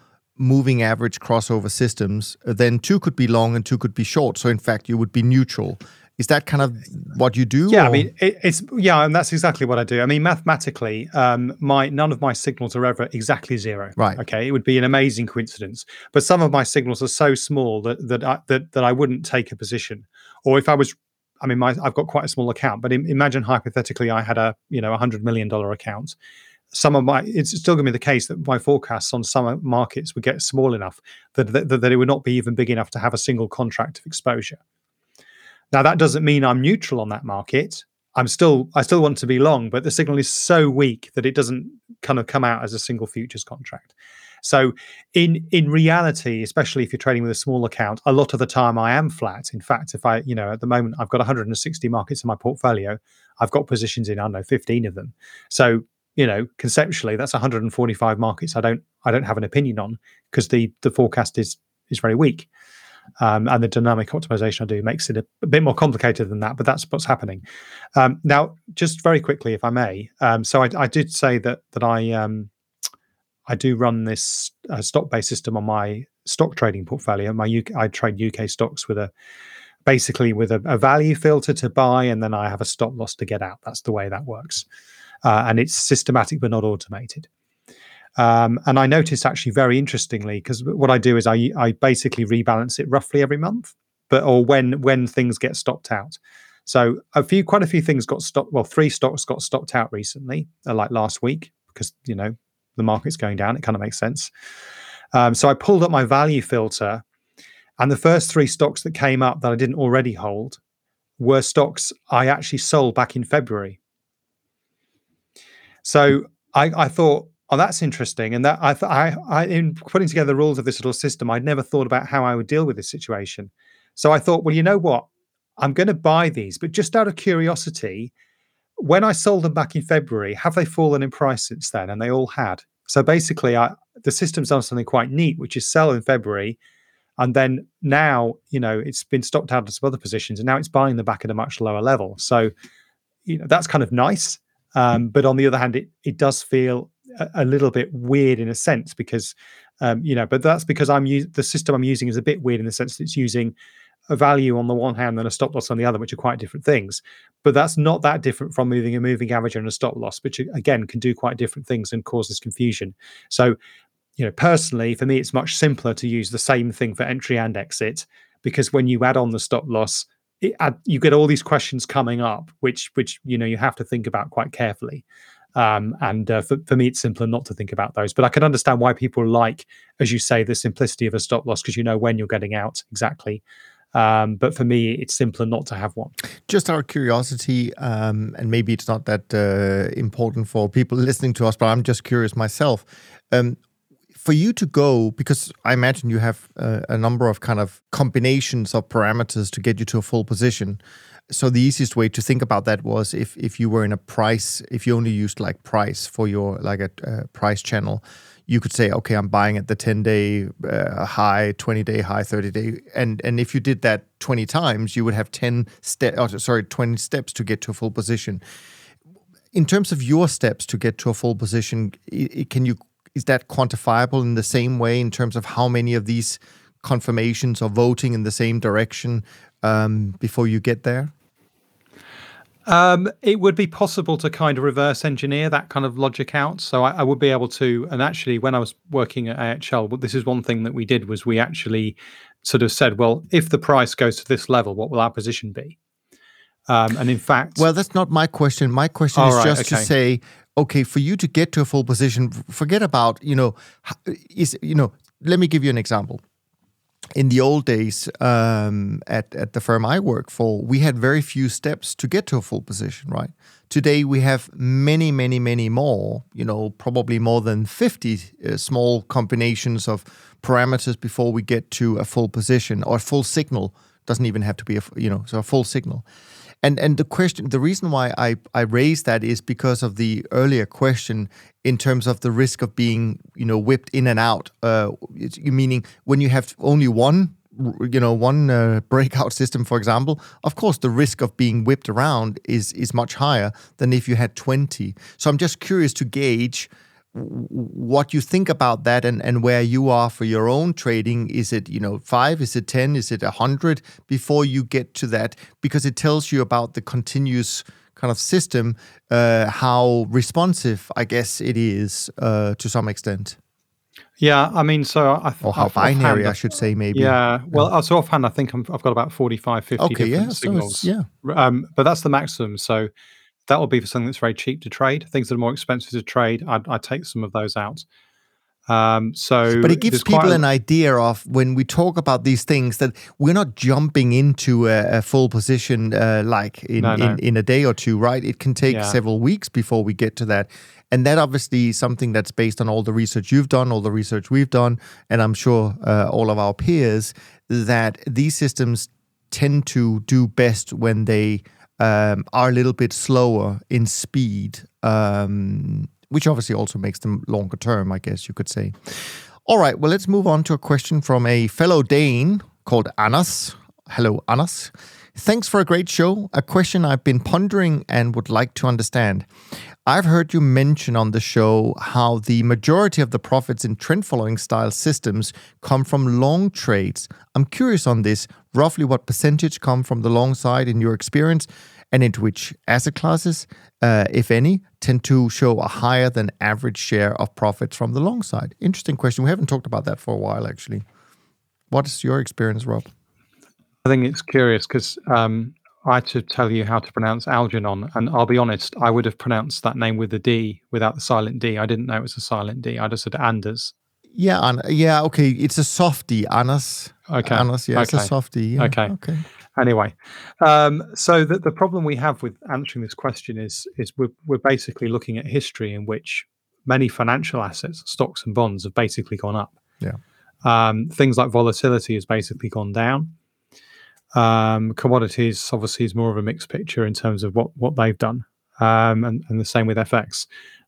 moving average crossover systems, then two could be long and two could be short. So in fact, you would be neutral. Is that kind of what you do? Yeah, or? I mean, it, it's yeah, and that's exactly what I do. I mean, mathematically, um, my none of my signals are ever exactly zero. Right. Okay, it would be an amazing coincidence, but some of my signals are so small that that I, that that I wouldn't take a position, or if I was. I mean, my, I've got quite a small account, but imagine hypothetically I had a you know a hundred million dollar account some of my it's still going to be the case that my forecasts on some markets would get small enough that, that, that it would not be even big enough to have a single contract of exposure now that doesn't mean i'm neutral on that market. I'm still i still want to be long but the signal is so weak that it doesn't kind of come out as a single futures contract. So in in reality especially if you're trading with a small account a lot of the time i am flat. In fact if i you know at the moment i've got 160 markets in my portfolio i've got positions in i don't know 15 of them. So you know conceptually that's 145 markets i don't i don't have an opinion on because the the forecast is is very weak um, and the dynamic optimization i do makes it a, a, bit more complicated than that but that's what's happening um, now just very quickly if i may um, so I, I, did say that that i um, i do run this uh, stock based system on my stock trading portfolio. My UK, I trade UK stocks with a basically with a, a, value filter to buy, and then I have a stop loss to get out. That's the way that works, uh, and it's systematic but not automated. Um, and I noticed actually very interestingly because what I do is I I basically rebalance it roughly every month, but or when when things get stopped out. So a few, quite a few things got stopped. Well, three stocks got stopped out recently, uh, like last week, because you know the market's going down. It kind of makes sense. Um, so I pulled up my value filter, and the first three stocks that came up that I didn't already hold were stocks I actually sold back in February. So I, I thought, oh, that's interesting. And that I, I, I, in putting together the rules of this little system, I'd never thought about how I would deal with this situation. So I thought, well, you know what? I'm going to buy these, but just out of curiosity, when I sold them back in February, have they fallen in price since then? And they all had. So basically, I, the system's done something quite neat, which is sell in February, and then now you know it's been stopped out of some other positions, and now it's buying them back at a much lower level. So you know that's kind of nice. Um, but on the other hand, it it does feel a, little bit weird in a sense because um, you know, but that's because I'm the system I'm using is a bit weird in the sense that it's using a value on the one hand and a stop loss on the other, which are quite different things. But that's not that different from moving a moving average and a stop loss, which again can do quite different things and causes confusion. So, you know, personally, for me, it's much simpler to use the same thing for entry and exit because when you add on the stop loss, it, you get all these questions coming up, which which you know you have to think about quite carefully. Um, and uh, for, for me, it's simpler not to think about those. But I can understand why people like, as you say, the simplicity of a stop loss because you know when you're getting out exactly. Um, but for me, it's simpler not to have one. Just out of curiosity, um, and maybe it's not that uh, important for people listening to us, but I'm just curious myself. Um, for you to go, because I imagine you have uh, a number of kind of combinations of parameters to get you to a full position. So the easiest way to think about that was if if you were in a price, if you only used like price for your like a, a price channel, you could say, okay, I'm buying at the 10 day uh, high, 20 day high, 30 day. And and if you did that 20 times, you would have 10 steps, oh, sorry, 20 steps to get to a full position. In terms of your steps to get to a full position, can you is that quantifiable in the same way in terms of how many of these confirmations are voting in the same direction um, before you get there? Um, it would be possible to kind of reverse engineer that kind of logic out. So I, I, would be able to, and actually, when I was working at AHL, this is one thing that we did was we actually sort of said, well, if the price goes to this level, what will our position be? Um, and in fact, well, that's not my question. My question is right, just okay. to say, okay, for you to get to a full position, forget about you know, is you know. Let me give you an example in the old days um, at, at the firm I work for, we had very few steps to get to a full position, right? Today we have many, many, many more, you know, probably more than 50 uh, small combinations of parameters before we get to a full position or a full signal. Doesn't even have to be a, you know, so a full signal. And and the question, the reason why I I raise that is because of the earlier question in terms of the risk of being you know whipped in and out. Uh, meaning when you have only one you know one uh, breakout system for example of course the risk of being whipped around is is much higher than if you had 20 so i'm just curious to gauge what you think about that and, and where you are for your own trading. Is it you know five? Is it 10 is it a 100 before you get to that because it tells you about the continuous kind of system uh, how responsive i guess it is uh, to some extent. Yeah i mean so i or how binary i should say maybe. Yeah well yeah. so offhand i think i have got about 45 50 okay, different yeah, signals. so yeah um, but that's the maximum so that will be for something that's very cheap to trade. Things that are more expensive to trade, I'd, I'd take some of those out. Um, so, but it gives people a, an idea of when we talk about these things that we're not jumping into a, a full position uh, like in, no, no. in, in a day or two, right? It can take yeah. several weeks before we get to that. And that obviously is something that's based on all the research you've done, all the research we've done, and I'm sure uh, all of our peers that these systems tend to do best when they um, are a little bit slower in speed, um, which obviously also makes them longer term, I guess you could say. All right, well, let's move on to a question from a fellow Dane called Anders. Hello, Anders. Thanks for a great show. A question I've been pondering and would like to understand. I've heard you mention on the show how the majority of the profits in trend following style systems come from long trades. I'm curious on this. Roughly what percentage come from the long side in your experience, and into which asset classes, uh, if any, tend to show a higher than average share of profits from the long side? Interesting question. We haven't talked about that for a while, actually. What is your experience, Rob? I think it's curious because um, I had to tell you how to pronounce Algernon, and I'll be honest, I would have pronounced that name with a D without the silent D. I didn't know it was a silent D. I just said Anders. Yeah, yeah, okay. It's a soft D, Anders. Okay. Anders, yeah, it's a. Yeah. Okay. Okay. Anyway, um, so the, the problem we have with answering this question is is we're, we're basically looking at history in which many financial assets, stocks and bonds, have basically gone up. Yeah. Um, things like volatility has basically gone down. Um, commodities obviously is more of a mixed picture in terms of what what they've done, um, and, and the same with FX.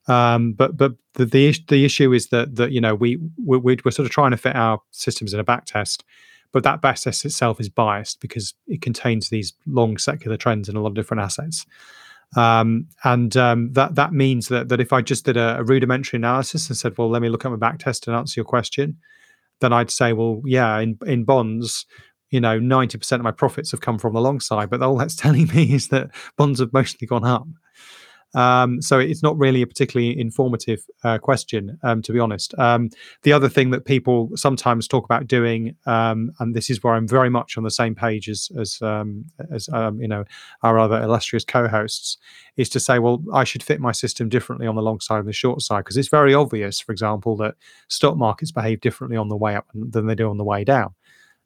Um, but but the, the the issue is that that you know we we're, we're sort of trying to fit our systems in a back test, but that back test itself is biased because it contains these long secular trends in a lot of different assets. Um, and um, that that means that that if I just did a, a, rudimentary analysis and said, well, let me look at my back test and answer your question, then I'd say, well, yeah, in in bonds, you know, 90% of my profits have come from the long side. But all that's telling me is that bonds have mostly gone up. Um, so it's not really a particularly informative uh, question, um, to be honest. Um, the other thing that people sometimes talk about doing, um, and this is where I'm very much on the same page as as, um, as um, you know our other illustrious co-hosts, is to say, well, I should fit my system differently on the long side and the short side because it's very obvious, for example, that stock markets behave differently on the way up than they do on the way down.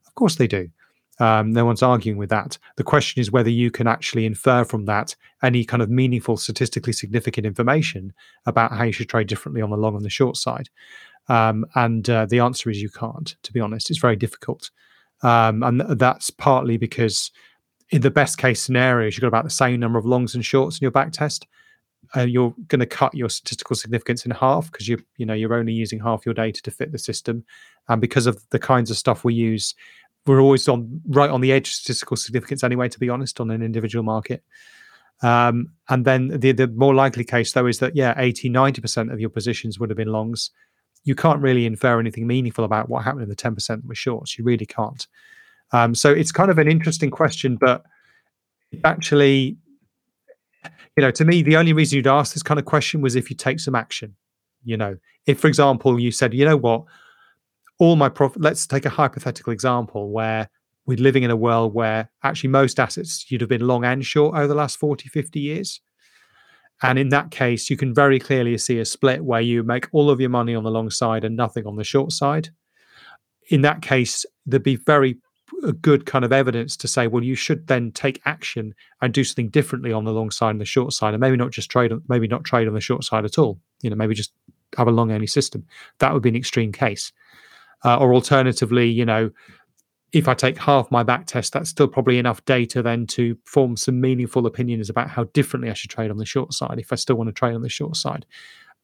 Of course they do. Um, no one's arguing with that. The question is whether you can actually infer from that any kind of meaningful, statistically significant information about how you should trade differently on the long and the short side. Um, and uh, the answer is you can't, to be honest. It's very difficult. Um, and th- that's partly because in the best case scenarios, you've got about the same number of longs and shorts in your back test. Uh, you're going to cut your statistical significance in half because you you know you're only using half your data to fit the system, and because of the kinds of stuff we use, we're always on right on the edge of statistical significance anyway, to be honest, on an individual market. Um, and then the the more likely case though is that yeah, 80, 90% of your positions would have been longs. You can't really infer anything meaningful about what happened in the 10% that were shorts. You really can't. Um, so it's kind of an interesting question, but actually, you know, to me, the only reason you'd ask this kind of question was if you take some action. You know, if for example you said, you know what, all my profit. Let's take a hypothetical example where we're living in a world where actually most assets you'd have been long and short over the last 40, 50 years. And in that case, you can very clearly see a split where you make all of your money on the long side and nothing on the short side. In that case, there'd be very good kind of evidence to say, well, you should then take action and do something differently on the long side and the short side, and maybe not just trade on, maybe not trade on the short side at all. You know, maybe just have a long only system. That would be an extreme case. Uh, or alternatively, you know, if I take half my back test, that's still probably enough data then to form some meaningful opinions about how differently I should trade on the short side if I still want to trade on the short side.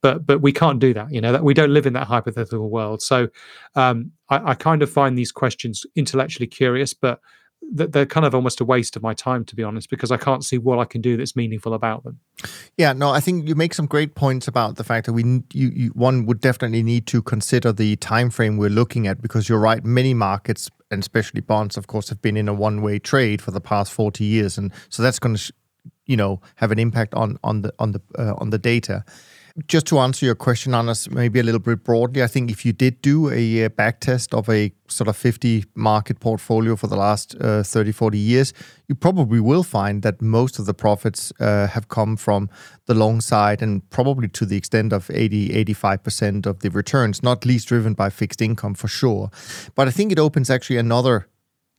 But but we can't do that, you know. That we don't live in that hypothetical world. So um, I, I kind of find these questions intellectually curious, but they're kind of almost a waste of my time to be honest because i can't see what i can do that's meaningful about them. Yeah no i think you make some great points about the fact that we you, you, one would definitely need to consider the time frame we're looking at because you're right many markets and especially bonds of course have been in a one way trade for the past 40 years and so that's going to you know have an impact on on the on the uh, on the data just to answer your question, Anders, maybe a little bit broadly, I think if you did do a back test of a sort of 50 market portfolio for the last uh, 30, 40 years, you probably will find that most of the profits uh, have come from the long side and probably to the extent of 80, 85% of the returns, not least driven by fixed income for sure. But I think it opens actually another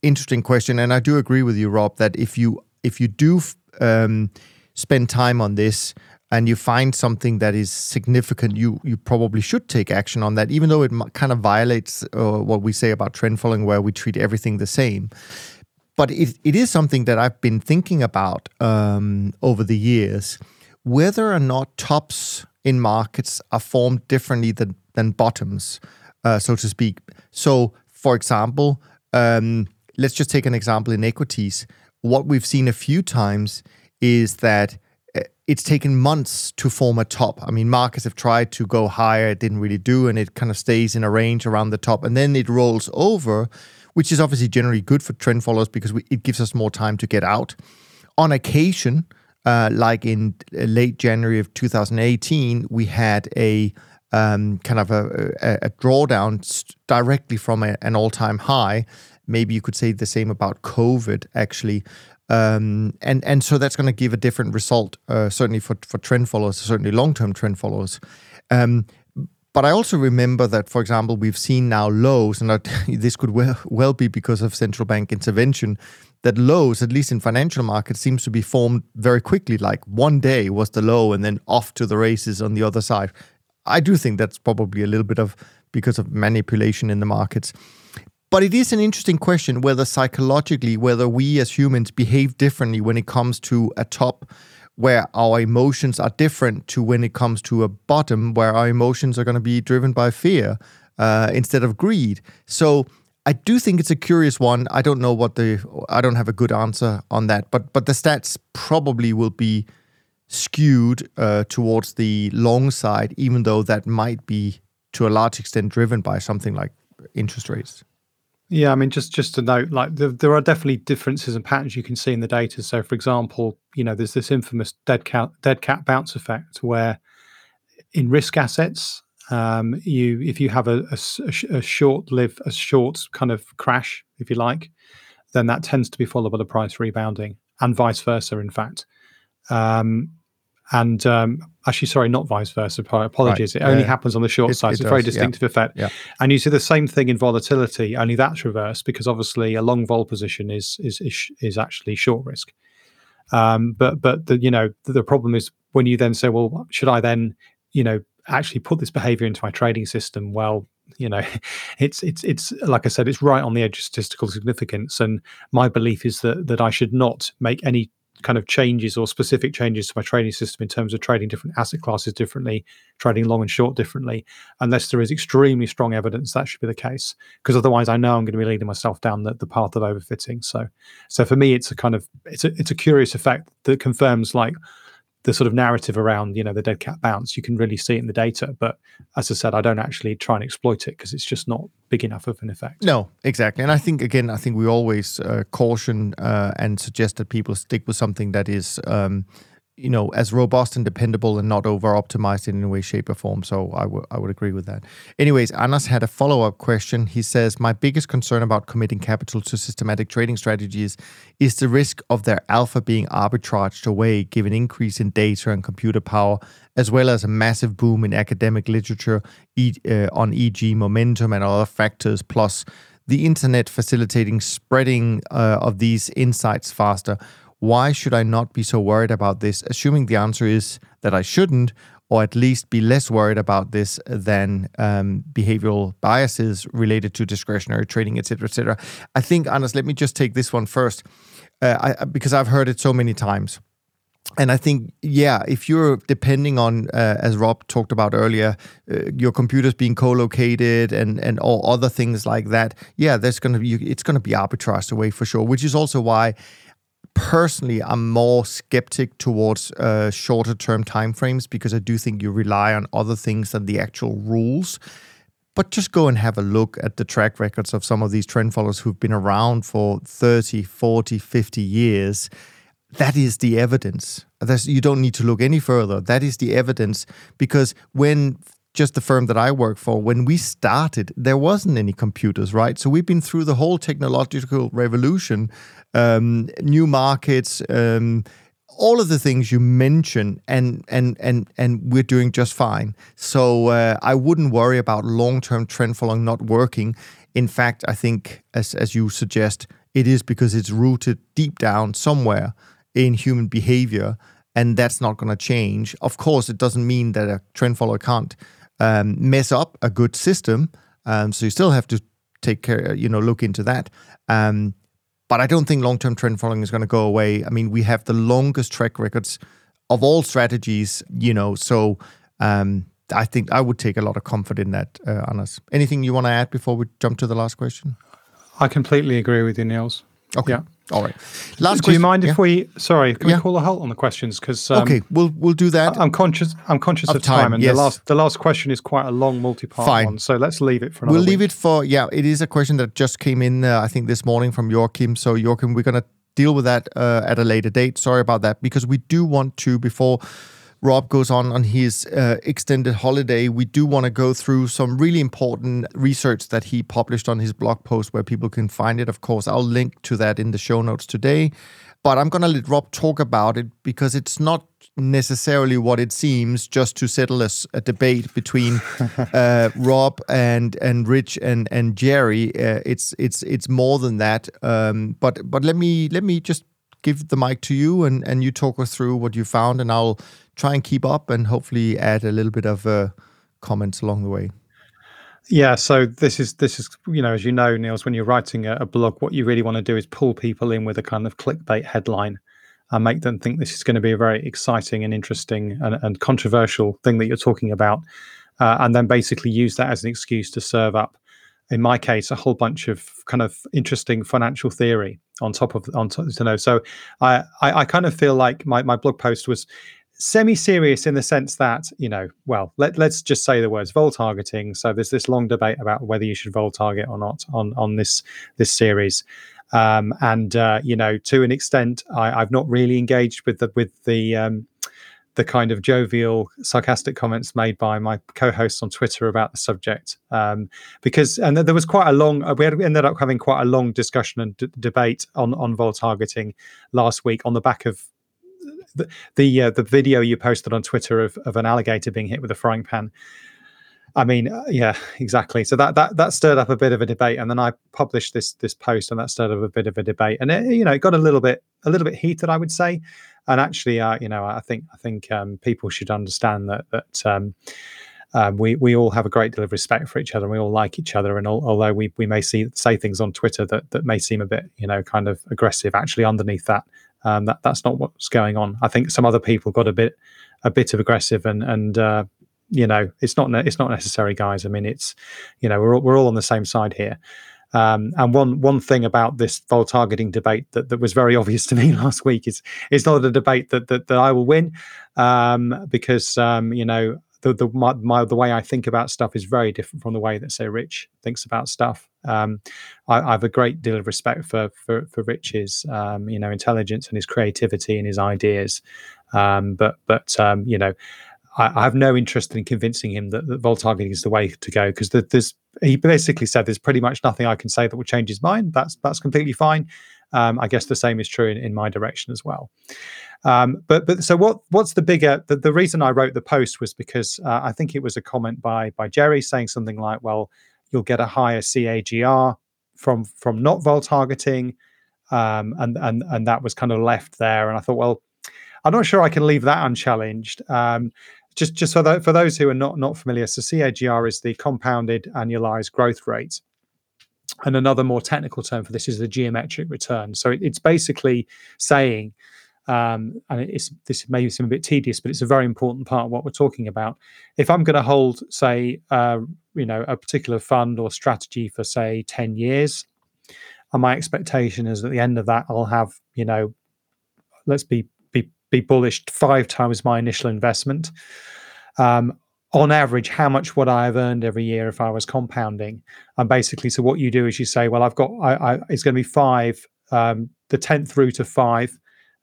interesting question. And I do agree with you, Rob, that if you if you do um, spend time on this, and you find something that is significant, you you probably should take action on that, even though it kind of violates uh, what we say about trend following, where we treat everything the same. But it, it is something that I've been thinking about um, over the years, whether or not tops in markets are formed differently than than bottoms, uh, so to speak. So, for example, um, let's just take an example in equities what we've seen a few times is that it's taken months to form a top. I mean, markets have tried to go higher, it didn't really do, and it kind of stays in a range around the top, and then it rolls over, which is obviously generally good for trend followers because we, it gives us more time to get out. On occasion, uh, like in uh, late January of 2018, we had a um, kind of a, a, a drawdown directly from a, an all time high. Maybe you could say the same about COVID, actually. Um, and and so that's going to give a different result, uh, certainly for for trend followers, certainly long term trend followers. Um, but I also remember that, for example, we've seen now lows, and this could well, well be because of central bank intervention, that lows, at least in financial markets, seems to be formed very quickly. Like one day was the low, and then off to the races on the other side. I do think that's probably a little bit of because of manipulation in the markets. But it is an interesting question whether psychologically, whether we as humans behave differently when it comes to a top where our emotions are different to when it comes to a bottom where our emotions are going to be driven by fear uh, instead of greed. So I do think it's a curious one. I don't know what the I don't have a good answer on that, but but the stats probably will be skewed uh, towards the long side, even though that might be to a large extent driven by something like interest rates. Yeah, I mean, just just to note, like the, there are definitely differences and patterns you can see in the data. So, for example, you know, there's this infamous dead cat dead cat bounce effect where in risk assets, um, you if you have a, a, a short live a short kind of crash, if you like, then that tends to be followed by the price rebounding, and vice versa. In fact, um, and um, actually, sorry, not vice versa. Apologies. Right. It only yeah. happens on the short it, side. It's a very distinctive yeah. effect. Yeah. And you see the same thing in volatility, only that's reversed because obviously a long vol position is is is, is actually short risk. Um, but but the you know the, the problem is when you then say, well, should I then you know actually put this behavior into my trading system? Well, you know it's it's it's like i said it's right on the edge of statistical significance and my belief is that that i should not make any kind of changes or specific changes to my trading system in terms of trading different asset classes differently, trading long and short differently, unless there is extremely strong evidence that should be the case. Because otherwise, I know I'm going to be leading myself down the, the path of overfitting. So, so for me, it's a kind of it's a it's a curious effect that confirms like the sort of narrative around you know the dead cat bounce you can really see it in the data. But as i said i don't actually try and exploit it because it's just not big enough of an effect. No exactly. And i think again i think we always uh, caution uh, and suggest that people stick with something that is um, you know, as robust and dependable and not over optimized in any way, shape, or form. So I, w- I would agree with that. Anyways, Anders had a follow up question. He says, My biggest concern about committing capital to systematic trading strategies is the risk of their alpha being arbitraged away given increase in data and computer power, as well as a massive boom in academic literature e- uh, on e.g., momentum and other factors, plus the internet facilitating spreading uh, of these insights faster. Why should I not be so worried about this? Assuming the answer is that I shouldn't, or at least be less worried about this than um, behavioral biases related to discretionary trading, etc., etc. I think, Anders, let me just take this one first, uh, I, because I've heard it so many times. And I think, yeah, if you're depending on, uh, as Rob talked about earlier, uh, your computers being co-located and and all other things like that, yeah, there's gonna be it's gonna be arbitraged away for sure. Which is also why personally i'm more skeptic towards uh, shorter term timeframes because i do think you rely on other things than the actual rules. But just go and have a look at the track records of some of these trend followers who've been around for 30 40 50 years. That is the evidence. You don't need to look any further. That is the evidence because when just the firm that I work for, when we started, there wasn't any computers, right? So we've been through the whole technological revolution, um, new markets, um, all of the things you mentioned, and and and and we're doing just fine. So uh, I wouldn't worry about long-term trend following not working. In fact, I think, as as you suggest, it is because it's rooted deep down somewhere in human behavior and that's not going to change. Of course, it doesn't mean that a trend follower can't um, mess up a good system. Um, so you still have to take care, you know, look into that. Um, but I don't think long term trend following is going to go away. I mean, we have the longest track records of all strategies, you know, so um, I think I would take a lot of comfort in that, uh, Anders. Anything you want to add before we jump to the last question? I completely agree with you, Niels. Okay. Yeah. All right. Last do question. you mind yeah. if we? Sorry, can Yeah. we call a halt on the questions? Because um, okay, we'll we'll do that. I'm conscious. I'm conscious Of of, time, time, and yes. the last the last question is quite a long multi-part Fine. one. So let's leave it for another. We'll leave week. it for yeah. It is a question that just came in, uh, I think, this morning from Joachim. So Joachim, we're gonna deal with that uh, at a later date. Sorry about that, because we do want to before Rob goes on on his uh, extended holiday. We do want to go through some really important research that he published on his blog post, where people can find it. Of course, I'll link to that in the show notes today. But I'm gonna let Rob talk about it because it's not necessarily what it seems just to settle a debate between uh, Rob and and Rich and and Jerry. Uh, it's it's it's more than that. Um, but but let me let me just give the mic to you and and you talk us through what you found, and I'll try and keep up and hopefully add a little bit of uh, comments along the way. Yeah, so this is this is you know as you know, Niels, when you're writing a, a blog, what you really want to do is pull people in with a kind of clickbait headline and make them think this is going to be a very exciting and interesting and, and controversial thing that you're talking about, uh, and then basically use that as an excuse to serve up, in my case, a whole bunch of kind of interesting financial theory on top of on top, you know. So I, I I kind of feel like my my blog post was semi-serious in the sense that you know well let, let's just say the words vol targeting. So there's this long debate about whether you should vol target or not on on this this series. Um and uh you know to an extent i i've not really engaged with the with the um the kind of jovial sarcastic comments made by my co-hosts on twitter about the subject. Um because and there was quite a long uh, we had, ended up having quite a long discussion and d- debate on on vol targeting last week on the back of the the, uh, the video you posted on Twitter of, of an alligator being hit with a frying pan. I mean, uh, yeah, exactly. So that that that stirred up a bit of a debate, and then I published this this post, and that stirred up a bit of a debate, and it, you know, it got a little bit a little bit heated, I would say. And actually, uh, you know, I think I think um, people should understand that that. Um, um, we we all have a great deal of respect for each other, and we all like each other. And al- although we we may see say things on Twitter that that may seem a bit you know kind of aggressive, actually underneath that um, that that's not what's going on. I think some other people got a bit a bit of aggressive and and uh, you know it's not it's not necessary, guys. I mean it's you know we're all, we're all on the same side here. Um, and one one thing about this vol targeting debate that, that was very obvious to me last week is it's not a debate that that, that I will win um, because um, you know the the my, my the way I think about stuff is very different from the way that say Rich thinks about stuff. Um, I, I have a great deal of respect for for, for Rich's um, you know intelligence and his creativity and his ideas, um, but but um, you know. I, have no interest in convincing him that, that vol targeting is the way to go because the, there's he basically said there's pretty much nothing I can say that will change his mind. That's that's completely fine. Um, I guess the same is true in, in my direction as well. Um, but but so what what's the bigger the, the reason I wrote the post was because uh, I think it was a comment by by Jerry saying something like, well, you'll get a higher CAGR from from not vol targeting, um, and and and that was kind of left there. And I thought, well, I'm not sure I can leave that unchallenged. Um, just just for, for those who are not not familiar, so CAGR is the compounded annualized growth rate. And another more technical term for this is the geometric return. So it, it's basically saying, um, and it's this may seem a bit tedious, but it's a very important part of what we're talking about. If I'm going to hold, say, uh, you know, a particular fund or strategy for say 10 years, and my expectation is at the end of that, I'll have, you know, let's be be be bullish five times my initial investment. Um, on average, how much would I have earned every year if I was compounding? And basically, so what you do is you say, well, I've got, I, I it's going to be five, um, the tenth root of five,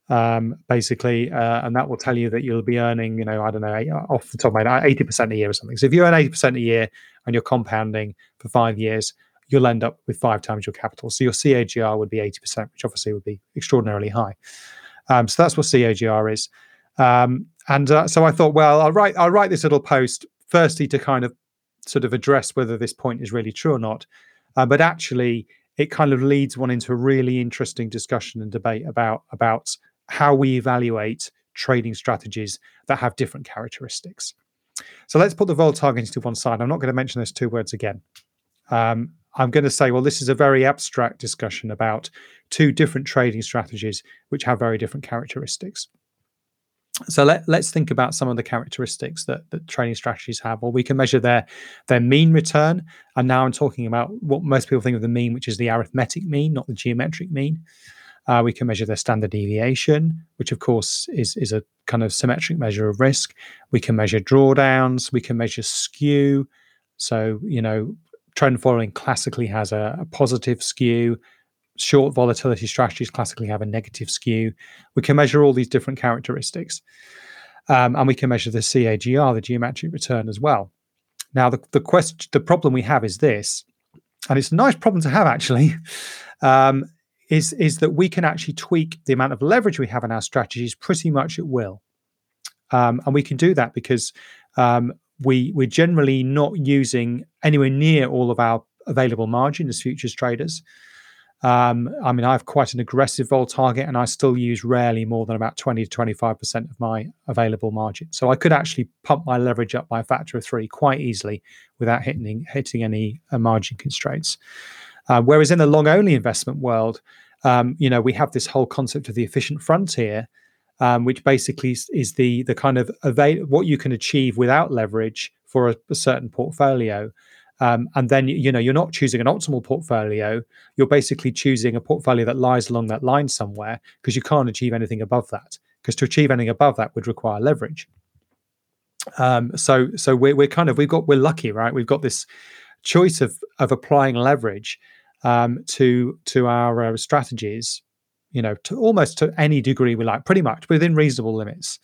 um, basically, uh, and that will tell you that you'll be earning, you know, I don't know, eight- off the top of my head, eighty percent a year or something. So if you earn eighty percent a year and you're compounding for five years, you'll end up with five times your capital. So your CAGR would be eighty percent, which obviously would be extraordinarily high. Um, so that's what CAGR is. Um, and uh, so I thought, well, I'll write I'll write this little post firstly to kind of sort of address whether this point is really true or not, uh, but actually it kind of leads one into a really interesting discussion and debate about about how we evaluate trading strategies that have different characteristics. So let's put the vol targeting to one side. I'm not going to mention those two words again. Um, I'm going to say, well, this is a very abstract discussion about two different trading strategies which have very different characteristics. So let, let's think about some of the characteristics that, that trading strategies have. Well, we can measure their their mean return. And now I'm talking about what most people think of the mean, which is the arithmetic mean, not the geometric mean. Uh, we can measure their standard deviation, which of course is is a kind of symmetric measure of risk. We can measure drawdowns. We can measure skew. So you know, trend following classically has a, a positive skew. Short volatility strategies classically have a negative skew. We can measure all these different characteristics. Um, and we can measure the CAGR, the geometric return as well. Now, the, the question, the problem we have is this, and it's a nice problem to have actually, um, is, is that we can actually tweak the amount of leverage we have in our strategies pretty much at will. Um, and we can do that because um, we, we're generally not using anywhere near all of our available margin as futures traders. Um, I mean, I have quite an aggressive vol target, and I still use rarely more than about 20 to 25% of my available margin. So I could actually pump my leverage up by a factor of three quite easily without hitting hitting any uh, margin constraints. Uh, whereas in the long only investment world, um, you know, we have this whole concept of the efficient frontier, um, which basically is, is, the the kind of avail- what you can achieve without leverage for a, a certain portfolio. Um, and then you know you're not choosing an optimal portfolio. You're basically choosing a portfolio that lies along that line somewhere because you can't achieve anything above that. Because to achieve anything above that would require leverage. Um, so so we're, we're kind of we've got we're lucky, right? We've got this choice of of applying leverage um, to to our uh, strategies. You know, to almost to any degree we like, pretty much within reasonable limits.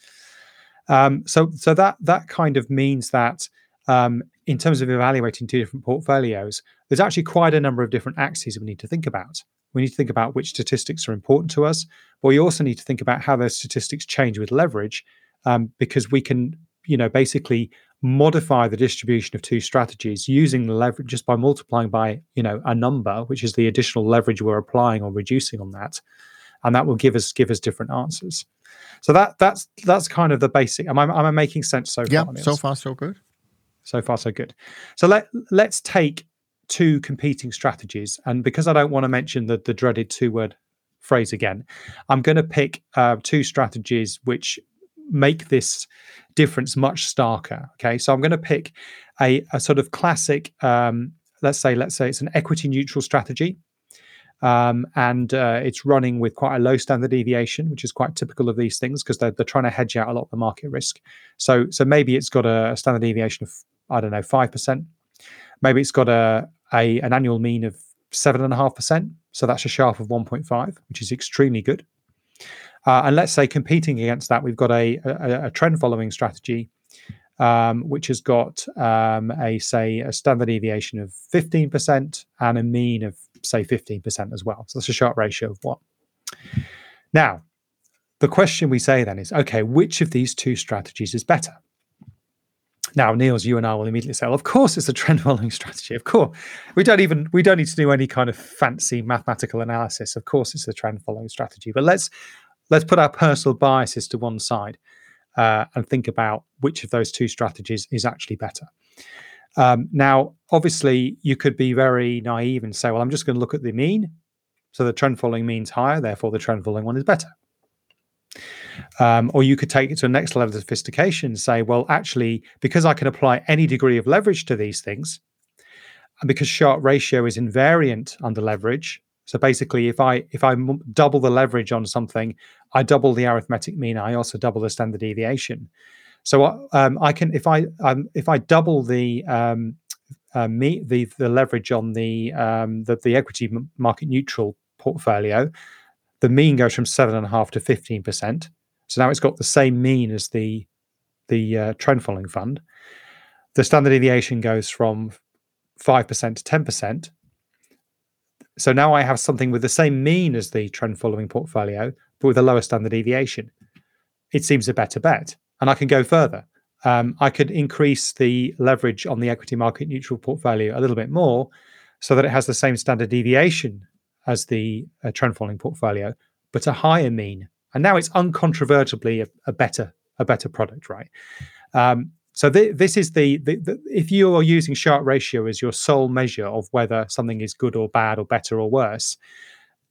Um, so so that that kind of means that um, in terms of evaluating two different portfolios, there's actually quite a number of different axes we need to think about. We need to think about which statistics are important to us, but we also need to think about how those statistics change with leverage, um, because we can, you know, basically modify the distribution of two strategies using the leverage just by multiplying by, you know, a number, which is the additional leverage we're applying or reducing on that, and that will give us give us different answers. So that that's that's kind of the basic. Am I am I making sense so far? Yeah, so far so good. So far, so good. So let let's take two competing strategies, and because I don't want to mention the the dreaded two word phrase again, I'm going to pick uh, two strategies which make this difference much starker. Okay, so I'm going to pick a, a sort of classic. Um, let's say let's say it's an equity neutral strategy. Um, and uh, it's running with quite a low standard deviation, which is quite typical of these things because they're, they're trying to hedge out a lot of the market risk. So, so maybe it's got a standard deviation of I don't know, 5%. Maybe it's got a, a an annual mean of 7.5%. So that's a Sharpe of 1.5, which is extremely good. Uh, and let's say competing against that, we've got a, a, a trend following strategy, um, which has got um, a say a standard deviation of 15% and a mean of say 15% as well. So that's a Sharpe ratio of one. Now, the question we say then is okay, which of these two strategies is better? Now, Niels, you and I will immediately say, well, of course it's a trend following strategy. Of course. We don't even we don't need to do any kind of fancy mathematical analysis. Of course it's a trend following strategy. But let's let's put our personal biases to one side uh, and think about which of those two strategies is actually better. Um, now, obviously, you could be very naive and say, well, I'm just going to look at the mean. So the trend following means higher, therefore the trend following one is better. Um, or you could take it to the next level of sophistication and say, well, actually, because I can apply any degree of leverage to these things, and because Sharpe ratio is invariant under leverage, so basically, if I if I double the leverage on something, I double the arithmetic mean. I also double the standard deviation. So uh, um, I can if I um, if I double the um, uh, me, the the leverage on the um, the, the equity market neutral portfolio, the mean goes from seven and a half to fifteen percent. So now it's got the same mean as the the uh, trend following fund. The standard deviation goes from five percent to ten percent. So now I have something with the same mean as the trend following portfolio, but with a lower standard deviation. It seems a better bet, and I can go further. Um, I could increase the leverage on the equity market neutral portfolio a little bit more, so that it has the same standard deviation as the uh, trend following portfolio, but a higher mean and now it's uncontrovertibly a, a better a better product, right? Um, so th- this is the, the, the, if you are using Sharpe ratio as your sole measure of whether something is good or bad or better or worse,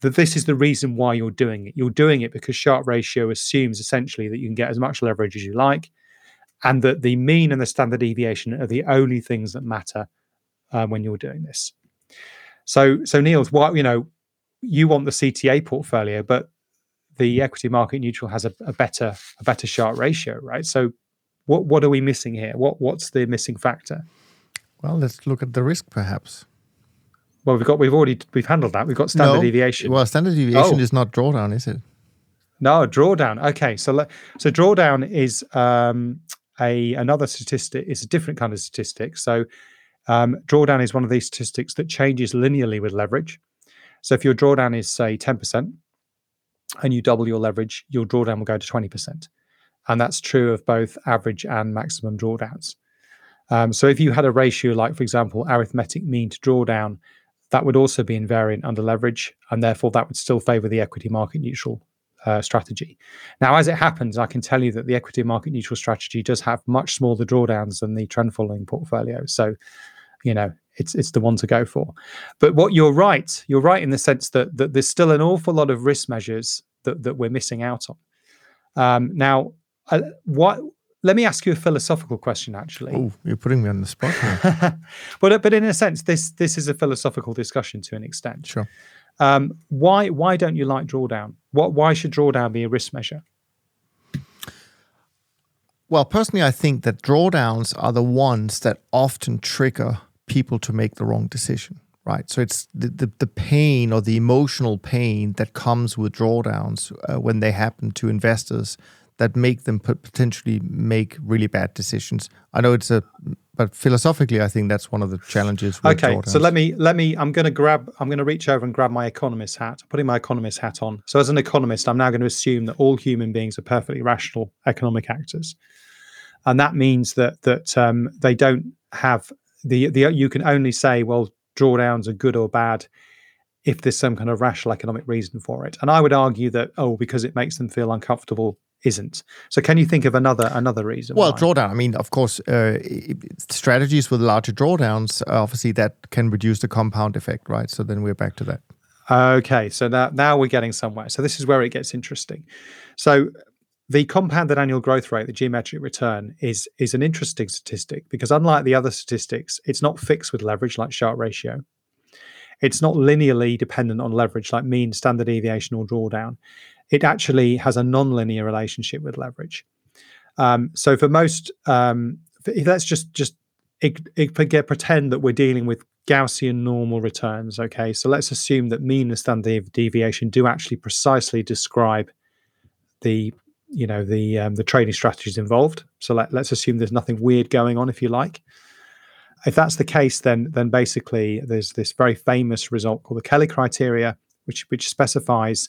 that this is the reason why you're doing it. You're doing it because Sharpe ratio assumes essentially that you can get as much leverage as you like, and that the mean and the standard deviation are the only things that matter uh, when you're doing this. So, so Niels, what you know, you want the CTA portfolio, but the equity market neutral has a, a better a better Sharpe ratio, right? So what what are we missing here? What what's the missing factor? Well, let's look at the risk, perhaps. Well, we've got we've already we've handled that. We've got standard no. deviation. Well, standard deviation oh. is not drawdown, is it? No, drawdown. Okay, so so drawdown is um, a another statistic. It's a different kind of statistic. So um, drawdown is one of these statistics that changes linearly with leverage. So if your drawdown is say ten percent, and you double your leverage, your drawdown will go to twenty percent, and that's true of both average and maximum drawdowns. Um, so if you had a ratio like, for example, arithmetic mean to drawdown, that would also be invariant under leverage, and therefore that would still favour the equity market neutral uh, strategy. Now, as it happens, I can tell you that the equity market neutral strategy does have much smaller drawdowns than the trend following portfolio. So, you know, it's it's the one to go for. But what you're right, you're right in the sense that that there's still an awful lot of risk measures that that we're missing out on. Um, now, uh, what let me ask you a philosophical question, actually. Oh, you're putting me on the spot but but in a sense, this this is a philosophical discussion to an extent. Sure. Um, why why don't you like drawdown? What why should drawdown be a risk measure? Well, personally, I think that drawdowns are the ones that often trigger people to make the wrong decision. Right. So it's the, the, the pain or the emotional pain that comes with drawdowns uh, when they happen to investors that make them potentially make really bad decisions. I know it's a, but philosophically, I think that's one of the challenges. okay, so let me let me. I'm going to grab. I'm going to reach over and grab my economist hat. I'm putting my economist hat on. So as an economist, I'm now going to assume that all human beings are perfectly rational economic actors, and that means that that um, they don't have the the. You can only say, well, drawdowns are good or bad if there's some kind of rational economic reason for it. And I would argue that oh, because it makes them feel uncomfortable isn't. So, can you think of another another reason? Well, why? drawdown. I mean, of course, uh, strategies with larger drawdowns, obviously, that can reduce the compound effect, right? So then we're back to that. Okay, so now now we're getting somewhere. So this is where it gets interesting. So the compounded annual growth rate, the geometric return, is is an interesting statistic because unlike the other statistics, it's not fixed with leverage like Sharpe ratio. It's not linearly dependent on leverage like mean, standard deviation, or drawdown it actually has a non-linear relationship with leverage. Um, so for most, um, let's just just forget, pretend that we're dealing with Gaussian normal returns. Okay, so let's assume that mean and standard deviation do actually precisely describe the you know the um, the trading strategies involved. So let, let's assume there's nothing weird going on, if you like. If that's the case, then then basically there's this very famous result called the Kelly criteria, which which specifies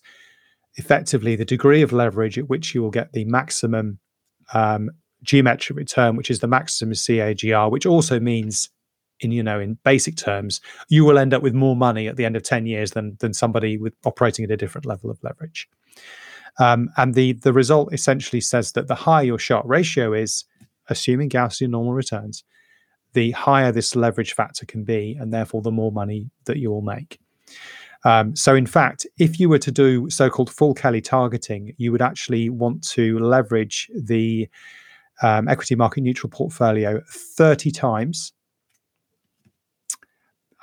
effectively the degree of leverage at which you will get the maximum um, geometric return, which is the maximum CAGR, which also means in you know in basic terms you will end up with more money at the end of 10 years than than somebody with operating at a different level of leverage um, and the the result essentially says that the higher your Sharpe ratio is assuming gaussian normal returns the higher this leverage factor can be and therefore the more money that you will make um, so, in fact, if you were to do so called full Kelly targeting, you would actually want to leverage the um, equity market neutral portfolio 30 times.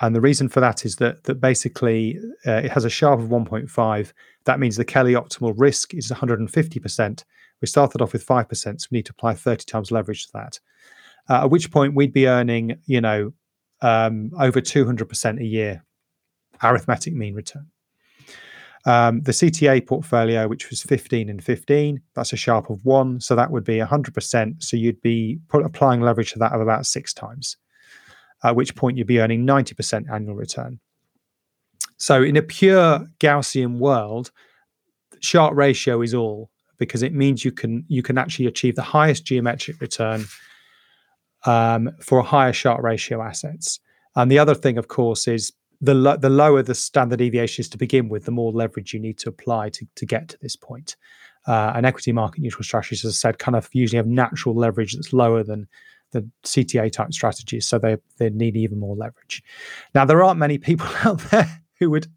And the reason for that is that, that basically uh, it has a Sharpe of 1.5. That means the Kelly optimal risk is 150%. We started off with 5%, so we need to apply 30 times leverage to that. Uh, at which point we'd be earning, you know, um, over 200% a year arithmetic mean return. Um, the CTA portfolio, which was 15 and 15, that's a Sharpe of one. So that would be 100%. So you'd be put, applying leverage to that of about six times, at which point you'd be earning 90% annual return. So in a pure Gaussian world, Sharpe ratio is all because it means you can you can actually achieve the highest geometric return um, for a higher Sharpe ratio assets. And the other thing, of course, is the lo- the lower the standard deviation is to begin with, the more leverage you need to apply to, to get to this point. Uh, and equity market neutral strategies, as I said, kind of usually have natural leverage that's lower than the CTA type strategies, so they they need even more leverage. Now, there aren't many people out there who would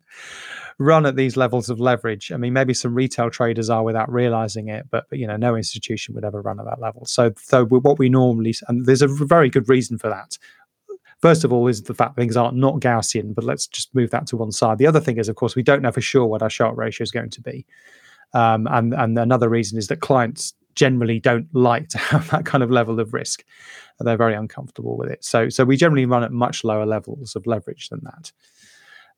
run at these levels of leverage. I mean, maybe some retail traders are without realizing it, but, but you know, no institution would ever run at that level. So, so what we normally and there's a very good reason for that First of all, is the fact things are not Gaussian, but let's just move that to one side. The other thing is, of course, we don't know for sure what our Sharpe ratio is going to be. Um, and, and another reason is that clients generally don't like to have that kind of level of risk. They're very uncomfortable with it. So, so we generally run at much lower levels of leverage than that.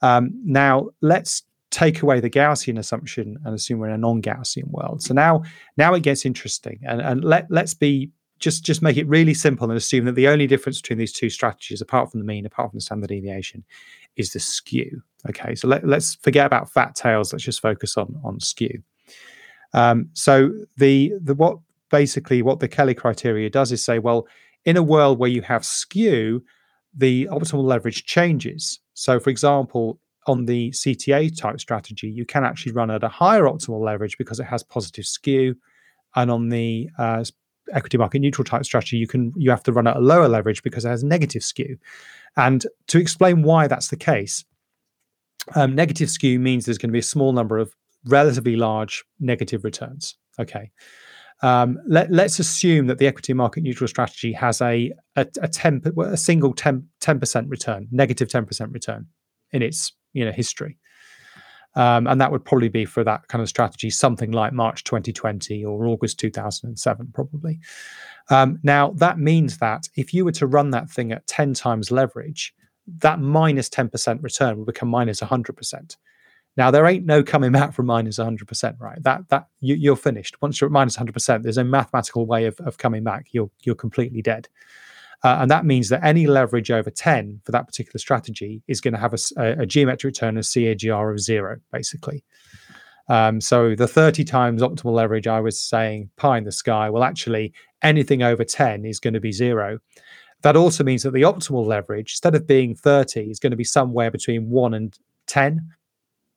Um, now, let's take away the Gaussian assumption and assume we're in a non-Gaussian world. So now, now it gets interesting, and and let let's be just just make it really simple and assume that the only difference between these two strategies, apart from the mean, apart from the standard deviation, is the skew. Okay, so let, let's forget about fat tails. Let's just focus on on skew. Um, so the the what basically what the Kelly criteria does is say, well, in a world where you have skew, the optimal leverage changes. So, for example, on the CTA type strategy, you can actually run at a higher optimal leverage because it has positive skew, and on the uh, equity market neutral type strategy, you can you have to run at a lower leverage because it has negative skew. And to explain why that's the case, um, negative skew means there's going to be a small number of relatively large negative returns. Okay. Um, let, us assume that the equity market neutral strategy has a a, a, 10, a single 10 percent return, negative ten percent return in its you know history, um, and that would probably be for that kind of strategy something like March 2020 or August 2007, probably. Um, now that means that if you were to run that thing at 10 times leverage, that minus 10% return will become minus 100%. Now there ain't no coming back from minus 100%, right? That that you, are finished. Once you're at minus 100%, there's no mathematical way of, of coming back. You're you're completely dead. Uh, and that means that any leverage over 10 for that particular strategy is going to have a, a, geometric return of CAGR of zero, basically. Um, so the 30 times optimal leverage I was saying pie in the sky, well, actually, anything over 10 is going to be zero. That also means that the optimal leverage, instead of being 30, is going to be somewhere between 1 and 10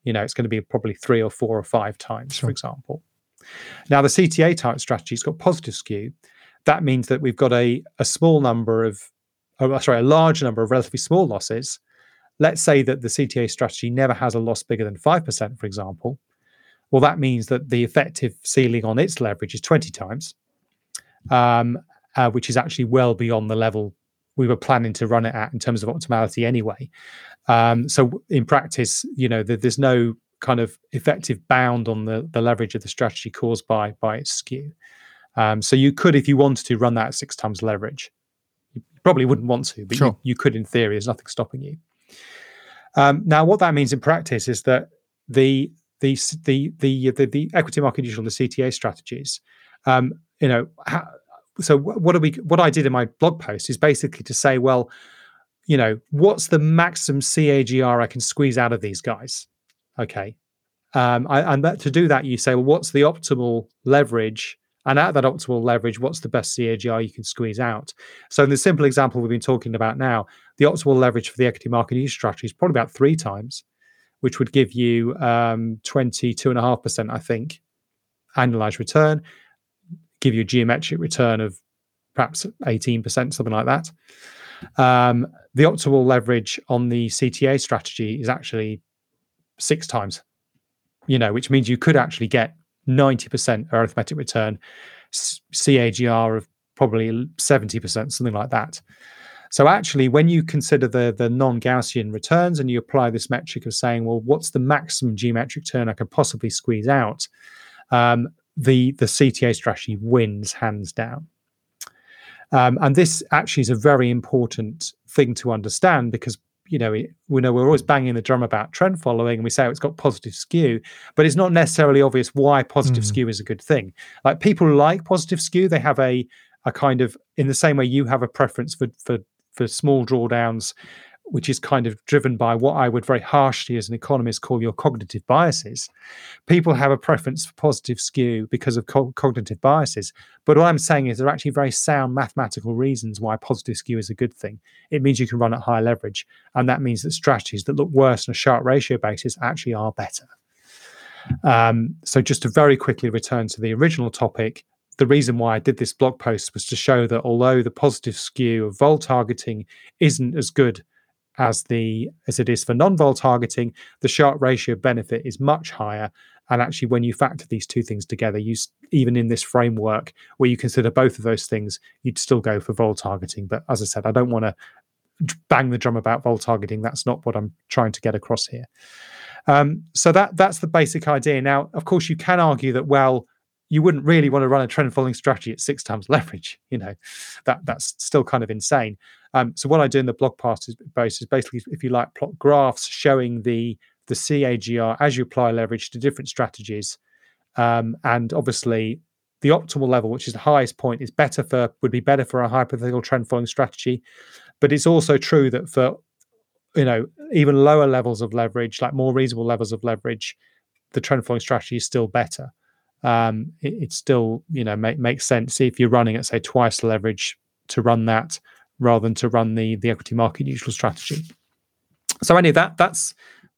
you know, it's going to be probably three or four or five times, sure. for example. Now, the CTA type strategy's got positive skew. That means that we've got a, a small number of, oh, sorry, a large number of relatively small losses. Let's say that the CTA strategy never has a loss bigger than 5%, for example. Well, that means that the effective ceiling on its leverage is 20 times, um, uh, which is actually well beyond the level we were planning to run it at in terms of optimality anyway. Um, so in practice, you know, the, there's no kind of effective bound on the, the leverage of the strategy caused by by its skew. Um, so you could, if you wanted to, run that at six times leverage. You probably wouldn't want to, but sure. you, you, could in theory. There's nothing stopping you. Um, now, what that means in practice is that the the the the the, the equity market neutral the CTA strategies, um, you know, ha- so what do we what i did in my blog post is basically to say well you know what's the maximum cagr i can squeeze out of these guys? Okay. Um, I, and that, to do that you say well what's the optimal leverage? And at that optimal leverage what's the best cagr you can squeeze out? So in the simple example we've been talking about now the optimal leverage for the equity market use strategy is probably about three times which would give you um, 22.5% i think annualized return give you a geometric return of perhaps 18%, something like that. Um, the optimal leverage on the CTA strategy is actually six times, you know, which means you could actually get 90% arithmetic return, CAGR of probably 70%, something like that. So actually, when you consider the the non-Gaussian returns and you apply this metric of saying, well, what's the maximum geometric turn I could possibly squeeze out? Um, the the CTA strategy wins hands down. Um, and this actually is a very important thing to understand because you know we, we know we're always banging the drum about trend following and we say oh, it's got positive skew but it's not necessarily obvious why positive mm. skew is a good thing like people like positive skew they have a a kind of in the same way you have a preference for for for small drawdowns which is kind of driven by what I would very harshly, as an economist, call your cognitive biases. People have a preference for positive skew because of co- cognitive biases. But what I'm saying is there are actually very sound mathematical reasons why positive skew is a good thing. It means you can run at high leverage. And that means that strategies that look worse on a Sharpe ratio basis actually are better. Um, so, just to very quickly return to the original topic, the reason why I did this blog post was to show that although the positive skew of vol targeting isn't as good as the as it is for non-vol targeting, the Sharpe ratio benefit is much higher. And actually, when you factor these two things together, you even in this framework where you consider both of those things, you'd still go for vol targeting. But as I said, I don't want to bang the drum about vol targeting. That's not what I'm trying to get across here. Um, so that that's the basic idea. Now, of course, you can argue that well, you wouldn't really want to run a trend following strategy at six times leverage. You know, that that's still kind of insane. Um, so what I do in the blog post is, is basically, if you like, plot graphs showing the the CAGR as you apply leverage to different strategies, um, and obviously the optimal level, which is the highest point, is better for would be better for a hypothetical trend following strategy. But it's also true that for you know even lower levels of leverage, like more reasonable levels of leverage, the trend following strategy is still better. Um, it, it, still you know make, makes sense if you're running at say twice the leverage to run that rather than to run the the equity market neutral strategy. So any that that's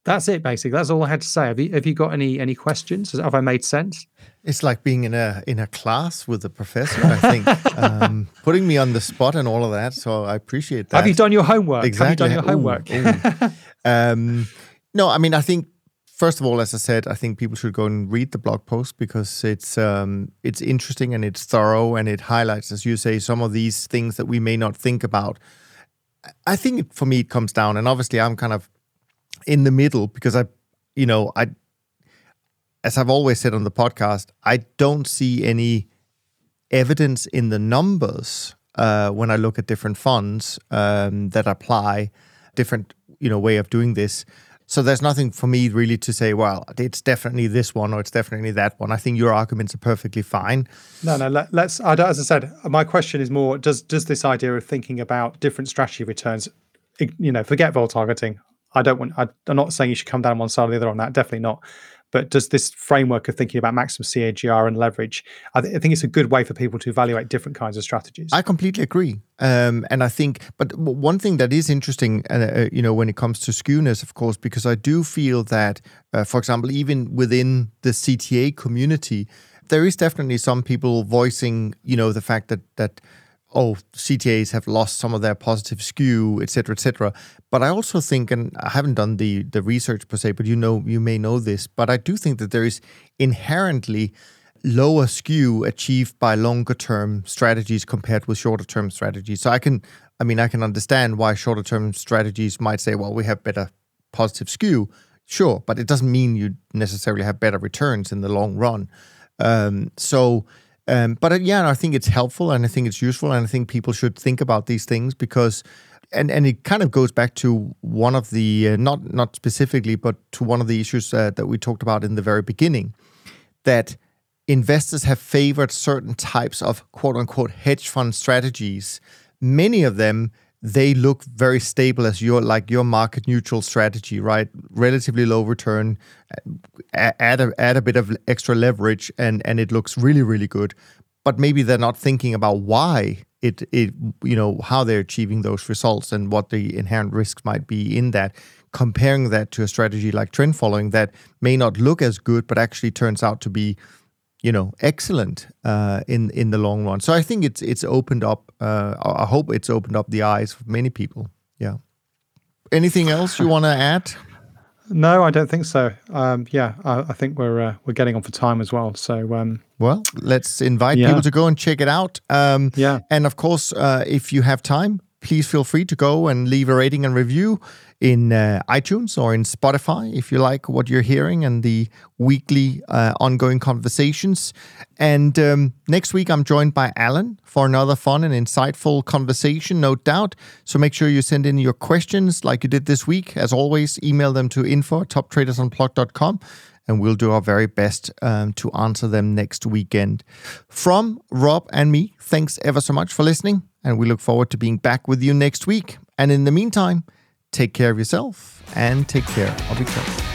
that's it basically. That's all I had to say. Have you have you got any any questions? Have I made sense? It's like being in a in a class with a professor. I think um, putting me on the spot and all of that. So I appreciate that. Have you done your homework? Exactly. Have you done your homework? Ooh, ooh. um, no, I mean I think first of all, as I said, I think people should go and read the blog post because it's um, it's interesting and it's thorough and it highlights, as you say, some of these things that we may not think about. I think for me it comes down, and obviously I'm kind of in the middle because I, you know, I as I've always said on the podcast, I don't see any evidence in the numbers uh, when I look at different funds um, that apply different, you know, way of doing this. So there's nothing for me really to say, well, it's definitely this one or it's definitely that one. I think your arguments are perfectly fine. No, no. Let, us as I said, my question is more: does does this idea of thinking about different strategy returns, you know, forget vol targeting? I don't want. I, I'm not saying you should come down one side or the other on that. Definitely not. But does this framework of thinking about maximum CAGR and leverage? I, th- I, think it's a good way for people to evaluate different kinds of strategies. I completely agree, um, and I think. But one thing that is interesting, uh, uh you know, when it comes to skewness, of course, because I do feel that, uh, for example, even within the CTA community, there is definitely some people voicing, you know, the fact that that oh, CTAs have lost some of their positive skew, et cetera, et cetera. But I also think, and I haven't done the the research per se, but you know, you may know this, but I do think that there is inherently lower skew achieved by longer term strategies compared with shorter term strategies. So I can, I mean, I can understand why shorter term strategies might say, well, we have better positive skew, sure, but it doesn't mean you necessarily have better returns in the long run. Um, so um, but uh, yeah, I think it's helpful and I think it's useful and I think people should think about these things because and and it kind of goes back to one of the uh, not not specifically but to one of the issues uh, that we talked about in the very beginning that investors have favored certain types of quote unquote hedge fund strategies. Many of them they look very stable as your like your market neutral strategy, right? Relatively low return, uh, add a, add a bit of extra leverage, and and it looks really really good. But maybe they're not thinking about why it it you know how they're achieving those results and what the inherent risks might be in that. Comparing that to a strategy like trend following that may not look as good, but actually turns out to be you know excellent uh, in in the long run. So I think it's it's opened up. Uh, I hope it's opened up the eyes of many people. Yeah. Anything else you want to add? No, I don't think so. Um, yeah, I, I, think we're uh, we're getting on for time as well. So, um, well, let's invite yeah. people to go and check it out. Um, yeah, and of course, uh, if you have time, please feel free to go and leave a rating and review in uh, iTunes or in Spotify if you like what you're hearing and the weekly uh, ongoing conversations. And um, next week, I'm joined by Alan for another fun and insightful conversation, no doubt. So make sure you send in your questions like you did this week. As always, email them to info at toptradersunplugged.com and we'll do our very best um, to answer them next weekend. From Rob and me, thanks ever so much for listening, and we look forward to being back with you next week. And in the meantime, take care of yourself and take care of each other.